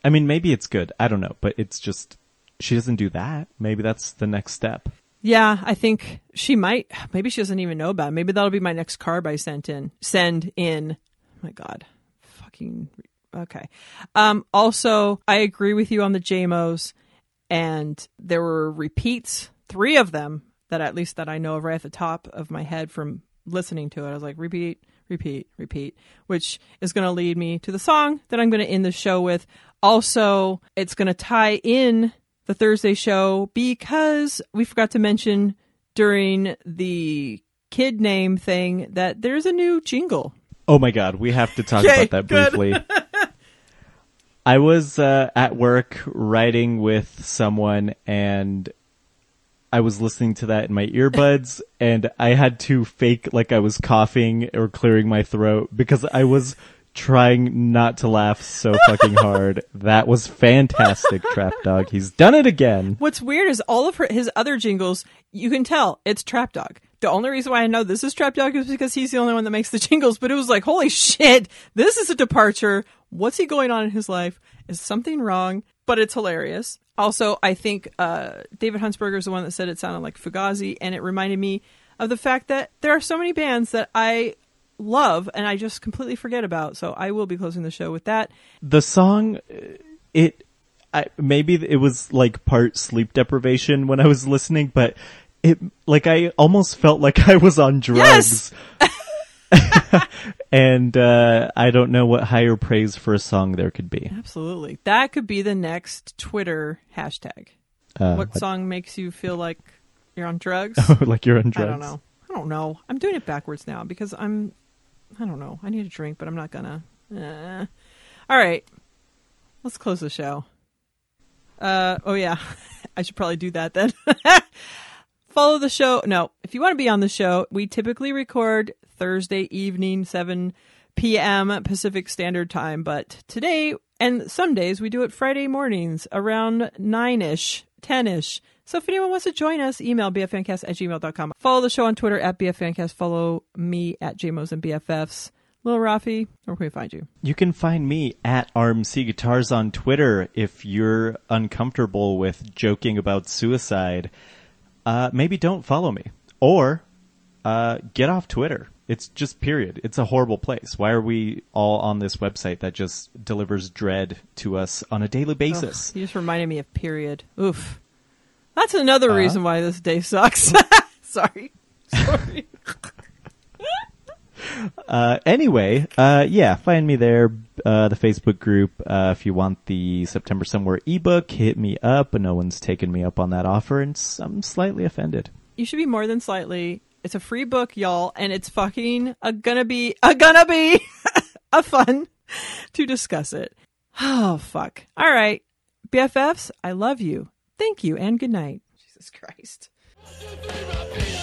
I mean, maybe it's good. I don't know, but it's just she doesn't do that. Maybe that's the next step. Yeah, I think she might. Maybe she doesn't even know about it. Maybe that'll be my next carb I sent in. Send in. Oh my God, fucking okay. Um. Also, I agree with you on the JMOs, and there were repeats, three of them that at least that I know of right at the top of my head from listening to it. I was like, repeat, repeat, repeat, which is going to lead me to the song that I'm going to end the show with. Also, it's going to tie in the Thursday show because we forgot to mention during the kid name thing that there's a new jingle. Oh my god, we have to talk Okay, about that good. briefly. I was uh, at work writing with someone and I was listening to that in my earbuds and I had to fake like I was coughing or clearing my throat because I was trying not to laugh so fucking hard. That was fantastic, Trap Dog. He's done it again. What's weird is all of her, his other jingles, you can tell it's Trap Dog. The only reason why I know this is Trap Dog is because he's the only one that makes the jingles, but it was like, holy shit, this is a departure. What's he going on in his life? Is something wrong? But it's hilarious. Also, I think uh, David Huntsberger is the one that said it sounded like Fugazi, and it reminded me of the fact that there are so many bands that I love and I just completely forget about. So I will be closing the show with that. the song uh, it I, maybe it was like part sleep deprivation when I was listening, but it like I almost felt like I was on drugs. and uh, I don't know what higher praise for a song there could be. Absolutely. That could be the next Twitter hashtag. Uh, what what- song makes you feel like you're on drugs? like you're on drugs. I don't know. I don't know. I'm doing it backwards now because I'm. I don't know. I need a drink, but I'm not gonna. Eh. All right. let's close the show. Uh oh yeah, I should probably do that then. Follow the show. No, if you want to be on the show, we typically record Thursday evening, seven p.m. Pacific Standard Time, but today and some days we do it Friday mornings around nine ish, ten ish. So if anyone wants to join us, email bffancast at gmail.com. Follow the show on Twitter at bffancast. Follow me at jmos and bffs. Lil Rafi, where can we find you? You can find me at RMC Guitars on Twitter if you're uncomfortable with joking about suicide. Uh, maybe don't follow me. Or uh, get off Twitter. It's just period. It's a horrible place. Why are we all on this website that just delivers dread to us on a daily basis? Ugh, you just reminded me of period. Oof. That's another Uh-huh. reason why this day sucks. Sorry. Sorry. Uh, anyway, uh, yeah, find me there. Uh, the Facebook group. Uh, if you want the September Somewhere ebook, hit me up. No one's taken me up on that offer, and I'm slightly offended. you should be more than slightly. It's a free book, y'all, and it's fucking a gonna be a gonna be a fun to discuss it. Oh fuck. All right. BFFs, I love you. Thank you and good night. Jesus Christ. Baby,